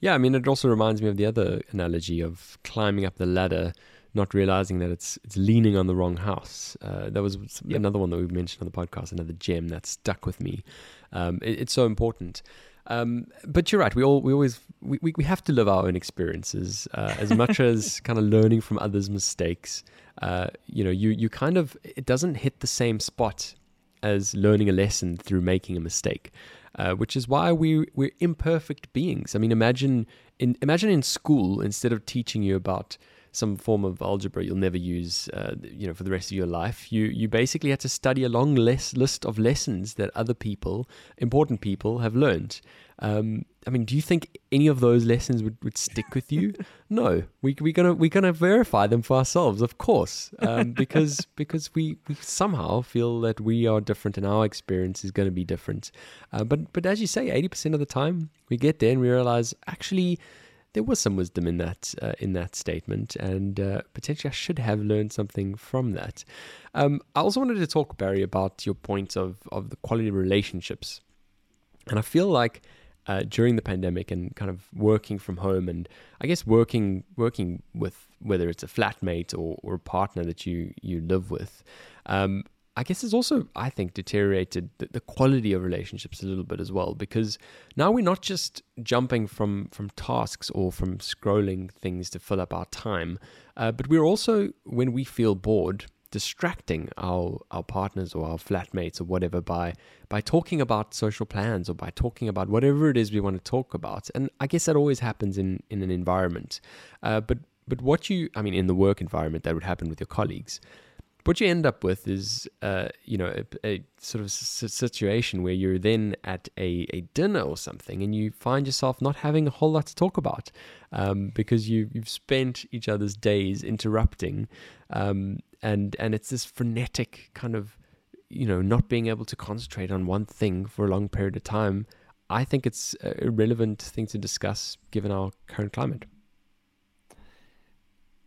Yeah, I mean, it also reminds me of the other analogy of climbing up the ladder, not realizing that it's it's leaning on the wrong house. Uh, that was yep. another one that we mentioned on the podcast, another gem that stuck with me. Um, it, it's so important. Um, but you're right. We all we always we, we have to live our own experiences uh, as much as kind of learning from others' mistakes. Uh, you know, you you kind of it doesn't hit the same spot as learning a lesson through making a mistake uh, which is why we we're imperfect beings. I mean, imagine in imagine in school instead of teaching you about some form of algebra you'll never use, uh, you know, for the rest of your life. You you basically had to study a long list list of lessons that other people, important people, have learned. Um, I mean, do you think any of those lessons would, would stick with you? no, we we're gonna we're gonna verify them for ourselves, of course, um, because because we, we somehow feel that we are different and our experience is going to be different. Uh, but but as you say, eighty percent of the time we get there and we realize actually there was some wisdom in that uh, in that statement, and uh, potentially I should have learned something from that. Um, I also wanted to talk, Barry, about your point of of the quality of relationships, and I feel like. Uh, during the pandemic and kind of working from home and I guess working working with whether it's a flatmate or, or a partner that you you live with, um, I guess it's also, I think, deteriorated the, the, quality of relationships a little bit as well because now we're not just jumping from from tasks or from scrolling things to fill up our time, uh, but we're also, when we feel bored, distracting our our partners or our flatmates or whatever by by talking about social plans or by talking about whatever it is we want to talk about. And I guess that always happens in in an environment, uh, but but what you, I mean, in the work environment, that would happen with your colleagues what you end up with is, uh, you know, a, a sort of situation where you're then at a, a dinner or something and you find yourself not having a whole lot to talk about um, because you, you've spent each other's days interrupting. Um, and, and it's this frenetic kind of, you know, not being able to concentrate on one thing for a long period of time. I think it's a relevant thing to discuss given our current climate.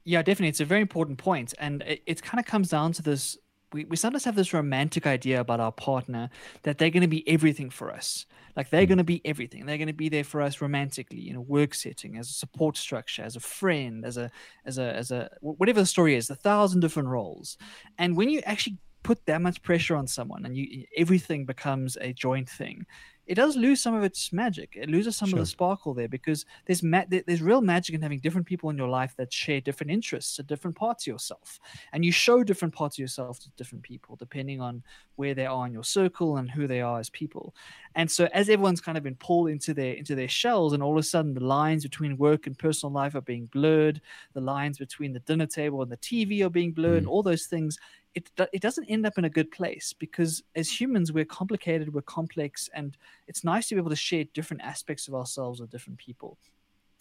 Yeah, definitely. It's a very important. And it, it kind of comes down to this we, we sometimes have this romantic idea about our partner that they're going to be everything for us. Like they're mm. going to be everything. They're going to be there for us romantically in a work setting, as a support structure, as a friend, as a as a as a whatever the story is, a thousand different roles. And when you actually put that much pressure on someone and you everything becomes a joint thing it does lose some of its magic. It loses some sure. of the sparkle there because there's ma- there's real magic in having different people in your life that share different interests at different parts of yourself, and you show different parts of yourself to different people depending on where they are in your circle and who they are as people. And so as everyone's kind of been pulled into their into their shells, and all of a sudden the lines between work and personal life are being blurred, the lines between the dinner table and the TV are being blurred, mm. and all those things it it doesn't end up in a good place because as humans we're complicated, we're complex, and it's nice to be able to share different aspects of ourselves with different people.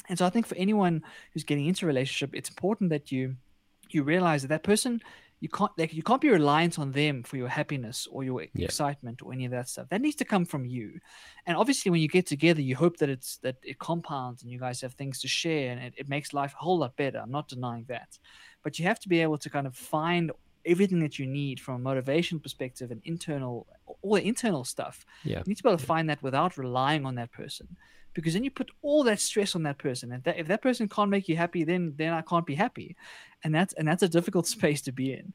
And so I think for anyone who's getting into a relationship, it's important that you you realize that that person you can't like you can't be reliant on them for your happiness or your yeah. excitement or any of that stuff that needs to come from you and obviously when you get together you hope that it's that it compounds and you guys have things to share and it, it makes life a whole lot better i'm not denying that but you have to be able to kind of find everything that you need from a motivation perspective and internal all the internal stuff yeah. you need to be able to find that without relying on that person. Because then you put all that stress on that person. And that, if that person can't make you happy then then i can't be happy. And that's and that's a difficult space to be in.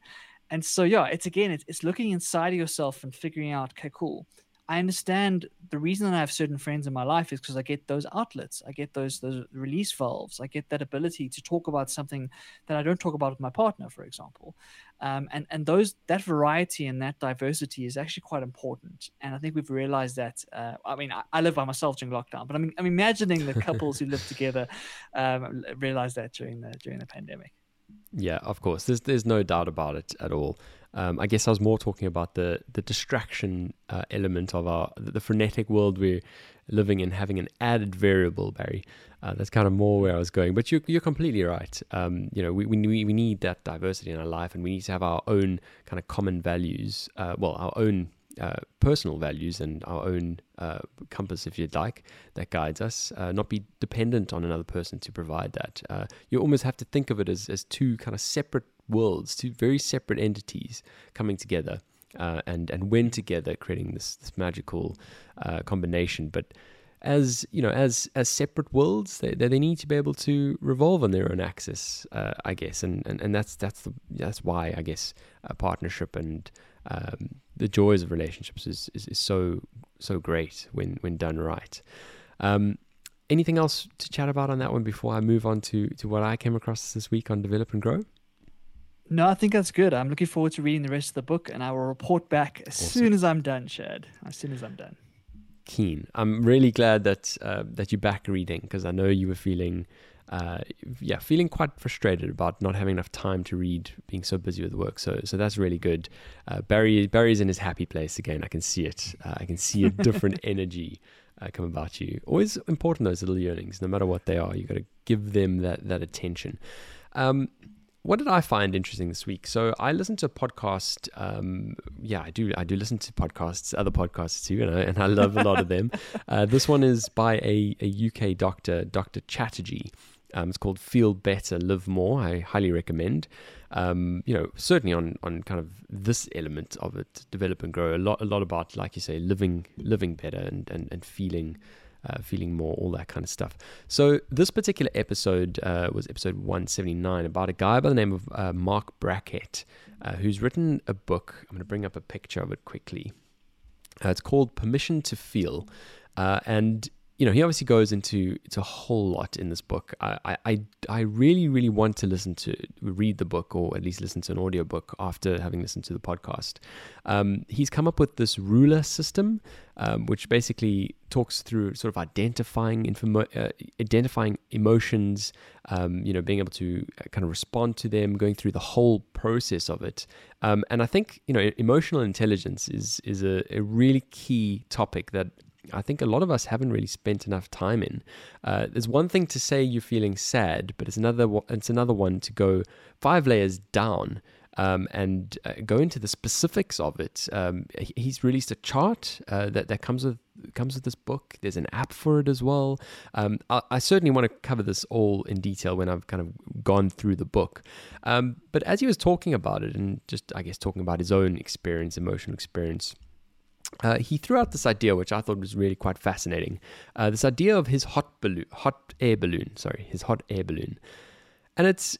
And so yeah it's again it's, it's looking inside of yourself and figuring out okay cool I understand the reason that I have certain friends in my life is because I get those outlets. I get those those release valves. I get that ability to talk about something that I don't talk about with my partner, for example. Um, and and those that variety and that diversity is actually quite important. And I think we've realized that. Uh, I mean, I, I, live by myself during lockdown, but I mean, I'm imagining the couples who live together um, realized that during the during the pandemic. Yeah, of course. There's there's no doubt about it at all. Um, I guess I was more talking about the the distraction uh, element of our the frenetic world we're living in, having an added variable, Barry. Uh, that's kind of more where I was going. But you're you're completely right. Um, you know, we, we we need that diversity in our life, and we need to have our own kind of common values. Uh, well, our own uh, personal values and our own uh, compass, if you'd like, that guides us, uh, not be dependent on another person to provide that. Uh, you almost have to think of it as, as two kind of separate worlds, two very separate entities coming together uh, and and when together, creating this this magical combination. But as you know, as as separate worlds, they, they need to be able to revolve on their own axis, I guess, and, and and that's that's the that's why I guess a partnership and um, the joys of relationships is, is, is so so great when when done right. Um, anything else to chat about on that one before I move on to to what I came across this week on Develop and Grow? No, I think that's good. I'm looking forward to reading the rest of the book, and I will report back as awesome. soon as I'm done, Chad. As soon as I'm done. Keen. I'm really glad that uh, that you're back reading because I know you were feeling, uh, yeah, feeling quite frustrated about not having enough time to read, being so busy with work. So, so that's really good. Uh, Barry, Barry's in his happy place again. I can see it. Uh, I can see a different energy uh, come about you. Always important those little yearnings, no matter what they are. You got to give them that that attention. Um, what did I find interesting this week? So I listened to a podcast. Um, yeah, I do. I do listen to podcasts, other podcasts too, and I, and I love a lot of them. Uh, this one is by a, a UK doctor, Dr. Chatterjee. Um, it's called Feel Better, Live More. I highly recommend. Um, you know, certainly on on kind of this element of it, develop and grow. A lot, a lot about, like you say, living living better and and, and feeling uh, feeling more, all that kind of stuff. So, this particular episode uh, was episode 179 about a guy by the name of uh, Marc Brackett, uh, who's written a book. I'm going to bring up a picture of it quickly. Uh, it's called Permission to Feel. Uh, and you know, he obviously goes into it's a whole lot in this book. I, I, I really, really want to listen to read the book or at least listen to an audiobook after having listened to the podcast. Um, he's come up with this ruler system, um, which basically talks through sort of identifying informo- uh, identifying emotions, um, you know, being able to uh, kind of respond to them, going through the whole process of it. Um, and I think you know, emotional intelligence is is a, a really key topic that I think a lot of us haven't really spent enough time in. Uh, there's one thing to say you're feeling sad, but it's another it's another one to go five layers down um, and uh, go into the specifics of it. Um, he's released a chart uh, that that comes with comes with this book. There's an app for it as well. Um, I, I, certainly want to cover this all in detail when I've kind of gone through the book. Um, but as he was talking about it and just I guess talking about his own experience, emotional experience uh, he threw out this idea, which I thought was really quite fascinating. Uh, this idea of his hot balloon, hot air balloon. Sorry, his hot air balloon, and it's.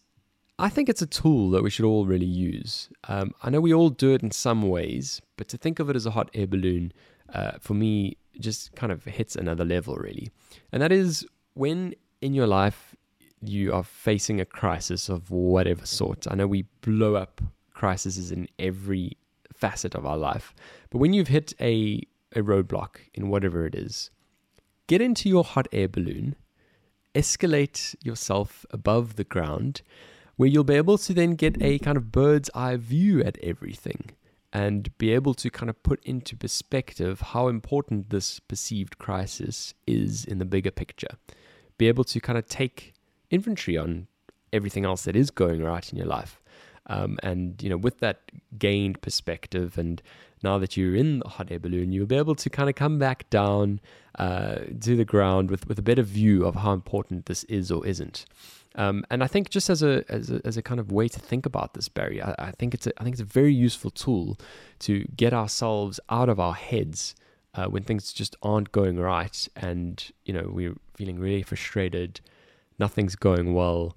I think it's a tool that we should all really use. Um, I know we all do it in some ways, but to think of it as a hot air balloon, uh, for me, just kind of hits another level, really. And that is when in your life you are facing a crisis of whatever sort. I know we blow up crises in every facet of our life. But when you've hit a, a roadblock in whatever it is, get into your hot air balloon, escalate yourself above the ground, where you'll be able to then get a kind of bird's eye view at everything and be able to kind of put into perspective how important this perceived crisis is in the bigger picture. Be able to kind of take inventory on everything else that is going right in your life. Um, and you know, with that gained perspective, and now that you're in the hot air balloon, you'll be able to kind of come back down uh, to the ground with, with a better view of how important this is or isn't. Um, and I think just as a, as a as a kind of way to think about this, Barry, I, I think it's a, I think it's a very useful tool to get ourselves out of our heads uh, when things just aren't going right, and you know we're feeling really frustrated, nothing's going well.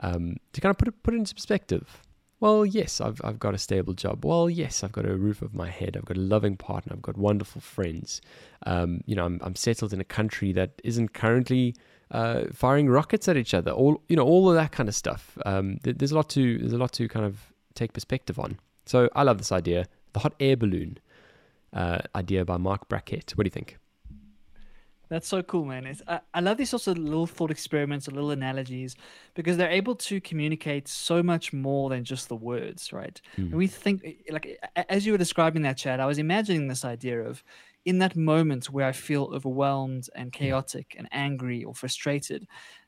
Um, to kind of put it put it into perspective. Well, yes, I've I've got a stable job. Well, yes, I've got a roof over my head. I've got a loving partner. I've got wonderful friends. Um, you know, I'm I'm settled in a country that isn't currently uh, firing rockets at each other. All you know, all of that kind of stuff. Um, there's a lot to there's a lot to kind of take perspective on. So I love this idea, the hot air balloon uh, idea by Marc Brackett. What do you think? That's so cool, man. It's, I, I love these sorts of little thought experiments, little analogies, because they're able to communicate so much more than just the words, right? Mm. And we think, like, as you were describing that Chad, I was imagining this idea of in that moment where I feel overwhelmed and chaotic and angry or frustrated,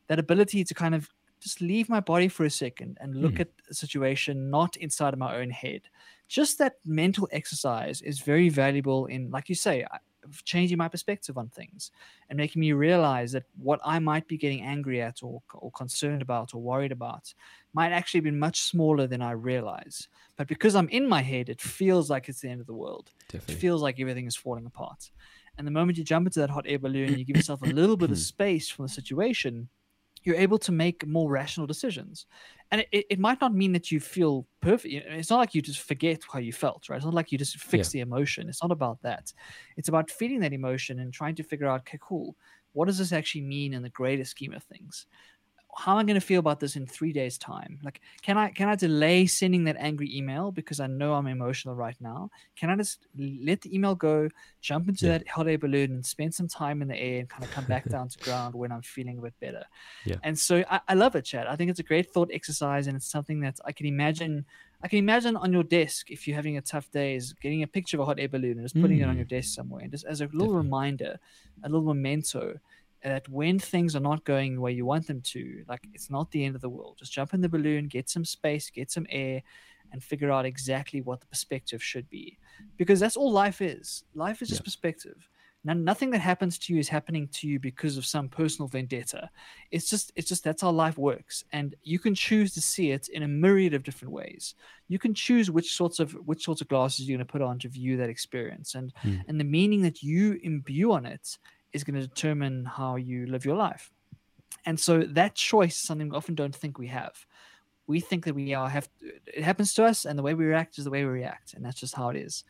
that ability to kind of just leave my body for a second and look mm. at the situation not inside of my own head. Just that mental exercise is very valuable in, like you say, changing my perspective on things and making me realize that what I might be getting angry at or, or concerned about or worried about might actually be much smaller than I realize. But because I'm in my head, it feels like it's the end of the world. Definitely. It feels like everything is falling apart. And the moment you jump into that hot air balloon, you give yourself a little bit of hmm. space from the situation, you're able to make more rational decisions. And it, it might not mean that you feel perfect. It's not like you just forget how you felt, right? It's not like you just fix yeah. the emotion. It's not about that. It's about feeling that emotion and trying to figure out, okay, cool. What does this actually mean in the greater scheme of things? How am I going to feel about this in three days' time? Like, can I can I delay sending that angry email because I know I'm emotional right now? Can I just let the email go, jump into yeah. that hot air balloon, and spend some time in the air and kind of come back down to ground when I'm feeling a bit better? Yeah. And so I, I love it, Chad. I think it's a great thought exercise, and it's something that I can imagine. I can imagine on your desk if you're having a tough day, is getting a picture of a hot air balloon and just putting mm. it on your mm. desk somewhere, and just as a little Definitely. reminder, a little memento that when things are not going the way you want them to, like it's not the end of the world. Just jump in the balloon, get some space, get some air, and figure out exactly what the perspective should be. Because that's all life is. Life is just perspective. Now, nothing that happens to you is happening to you because of some personal vendetta. It's just, it's just that's how life works, and you can choose to see it in a myriad of different ways. You can choose which sorts of which sorts of glasses you're going to put on to view that experience, and mm. and the meaning that you imbue on it is going to determine how you live your life. And so that choice is something we often don't think we have. We think that we are have it happens to us, and the way we react is the way we react, and that's just how it is.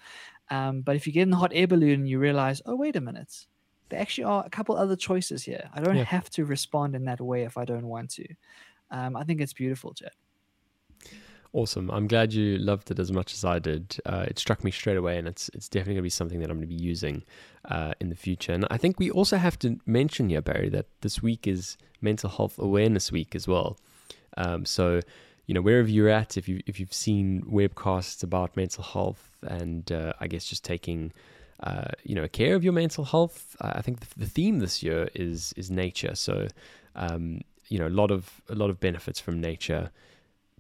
Um, but if you get in the hot air balloon and you realize, oh wait a minute, there actually are a couple other choices here. I don't yeah. have to respond in that way if I don't want to. Um, I think it's beautiful, Chad. Awesome. I'm glad you loved it as much as I did. Uh, it struck me straight away, and it's it's definitely going to be something that I'm going to be using uh, in the future. And I think we also have to mention here, Barry, that this week is Mental Health Awareness Week as well. Um, so, you know, wherever you're at, if you if you've seen webcasts about mental health, and uh, I guess just taking uh, you know care of your mental health, I think the, the theme this year is is nature. So, um, you know, a lot of a lot of benefits from nature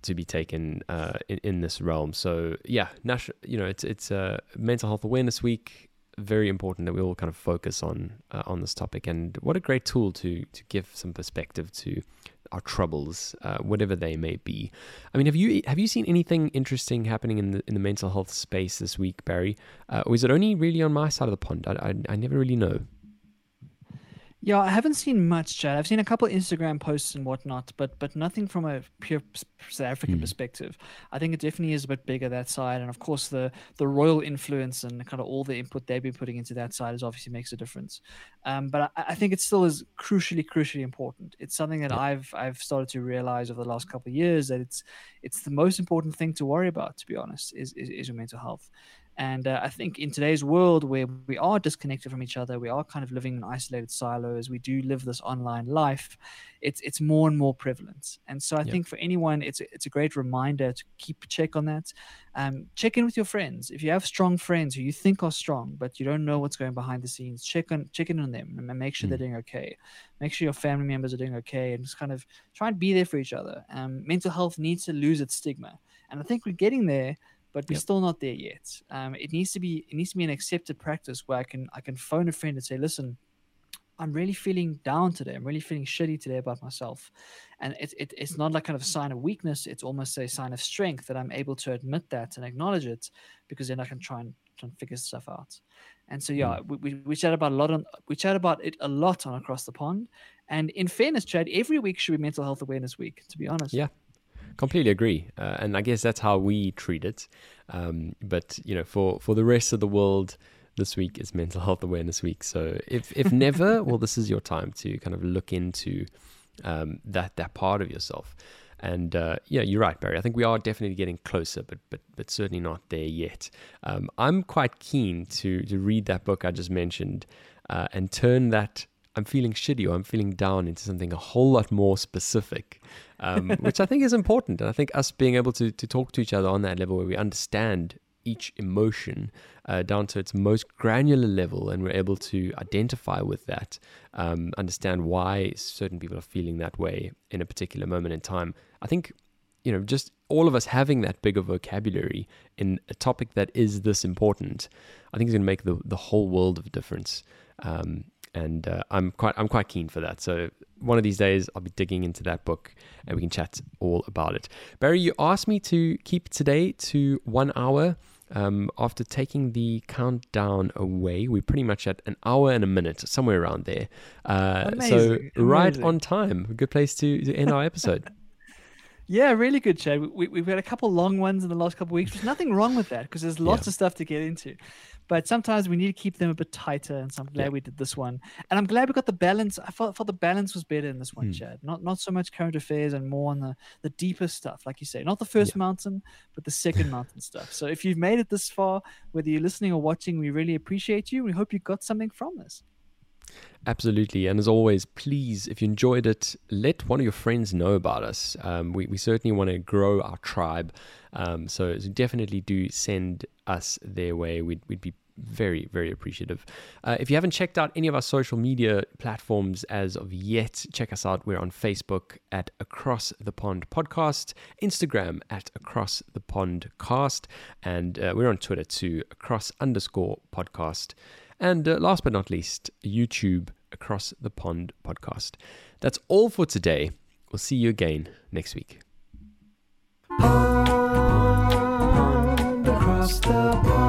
to be taken uh, in, in this realm. So yeah, national, you know, it's it's a mental health awareness week. Very important that we all kind of focus on uh, on this topic, and what a great tool to to give some perspective to our troubles, uh, whatever they may be. I mean, have you have you seen anything interesting happening in the in the mental health space this week, Barry? Uh, or is it only really on my side of the pond? I, I, I never really know. Yeah, I haven't seen much, Chad. I've seen a couple Instagram posts and whatnot, but but nothing from a pure South African mm. perspective. I think it definitely is a bit bigger that side, and of course the the royal influence and kind of all the input they've been putting into that side is obviously makes a difference. Um, but I, I, think it still is crucially, crucially important. It's something that yeah. I've I've started to realize over the last couple of years that it's it's the most important thing to worry about. To be honest, is is, is your mental health And uh, I think in today's world where we are disconnected from each other, we are kind of living in isolated silos, we do live this online life, it's it's more and more prevalent. And so I think for anyone, it's a, it's a great reminder to keep check on that. Um, check in with your friends. If you have strong friends who you think are strong, but you don't know what's going behind the scenes, check on check in on them and make sure mm. they're doing okay. Make sure your family members are doing okay, and just kind of try and be there for each other. Um, mental health needs to lose its stigma, and I think we're getting there but we're yep. still not there yet. Um, it needs to be it needs to be an accepted practice where I can I can phone a friend and say, listen, I'm really feeling down today. I'm really feeling shitty today about myself, and it, it it's not like kind of a sign of weakness. It's almost a sign of strength that I'm able to admit that and acknowledge it, because then I can try and try and figure stuff out. And so yeah, mm. we, we, we chat about a lot on we chat about it a lot on across the pond. And in fairness, Chad, every week should be Mental Health Awareness Week. To be honest. Yeah, completely agree, uh, and I guess that's how we treat it. Um, but you know, for for the rest of the world, this week is Mental Health Awareness Week. So if if never, well, this is your time to kind of look into um, that that part of yourself. And uh, yeah, you're right, Barry. I think we are definitely getting closer, but but but certainly not there yet. Um, I'm quite keen to to read that book I just mentioned uh, and turn that I'm feeling shitty or I'm feeling down into something a whole lot more specific, um, which I think is important. And I think us being able to, to talk to each other on that level where we understand each emotion uh, down to its most granular level and we're able to identify with that, um, understand why certain people are feeling that way in a particular moment in time. I think, you know, just all of us having that bigger vocabulary in a topic that is this important, I think is going to make the, the whole world of difference. Um, and uh, I'm quite I'm quite keen for that. So one of these days I'll be digging into that book and we can chat all about it. Barry, you asked me to keep today to one hour. Um, after taking the countdown away, we're pretty much at an hour and a minute, somewhere around there. Uh, so right on time. A good place to, to end our episode. Yeah, really good, Chad. We, we've had a couple long ones in the last couple of weeks. There's nothing wrong with that because there's lots yeah. of stuff to get into but sometimes we need to keep them a bit tighter. And so I'm glad yeah. we did this one. And I'm glad we got the balance. I thought, thought the balance was better in this one, mm. Chad. Not not so much current affairs and more on the, the deeper stuff, like you say. Not the first yeah. mountain, but the second mountain stuff. So if you've made it this far, whether you're listening or watching, we really appreciate you. We hope you got something from this. Absolutely. And as always, please, if you enjoyed it, let one of your friends know about us. Um, we, we certainly want to grow our tribe. Um, so, definitely do send us their way. We'd, we'd be very, very appreciative. Uh, if you haven't checked out any of our social media platforms as of yet, check us out. We're on Facebook at Across the Pond Podcast, Instagram at Across the Pond Cast, and uh, we're on Twitter too, Across underscore podcast. And uh, last but not least, YouTube Across the Pond podcast. That's all for today. We'll see you again next week. Pond, across the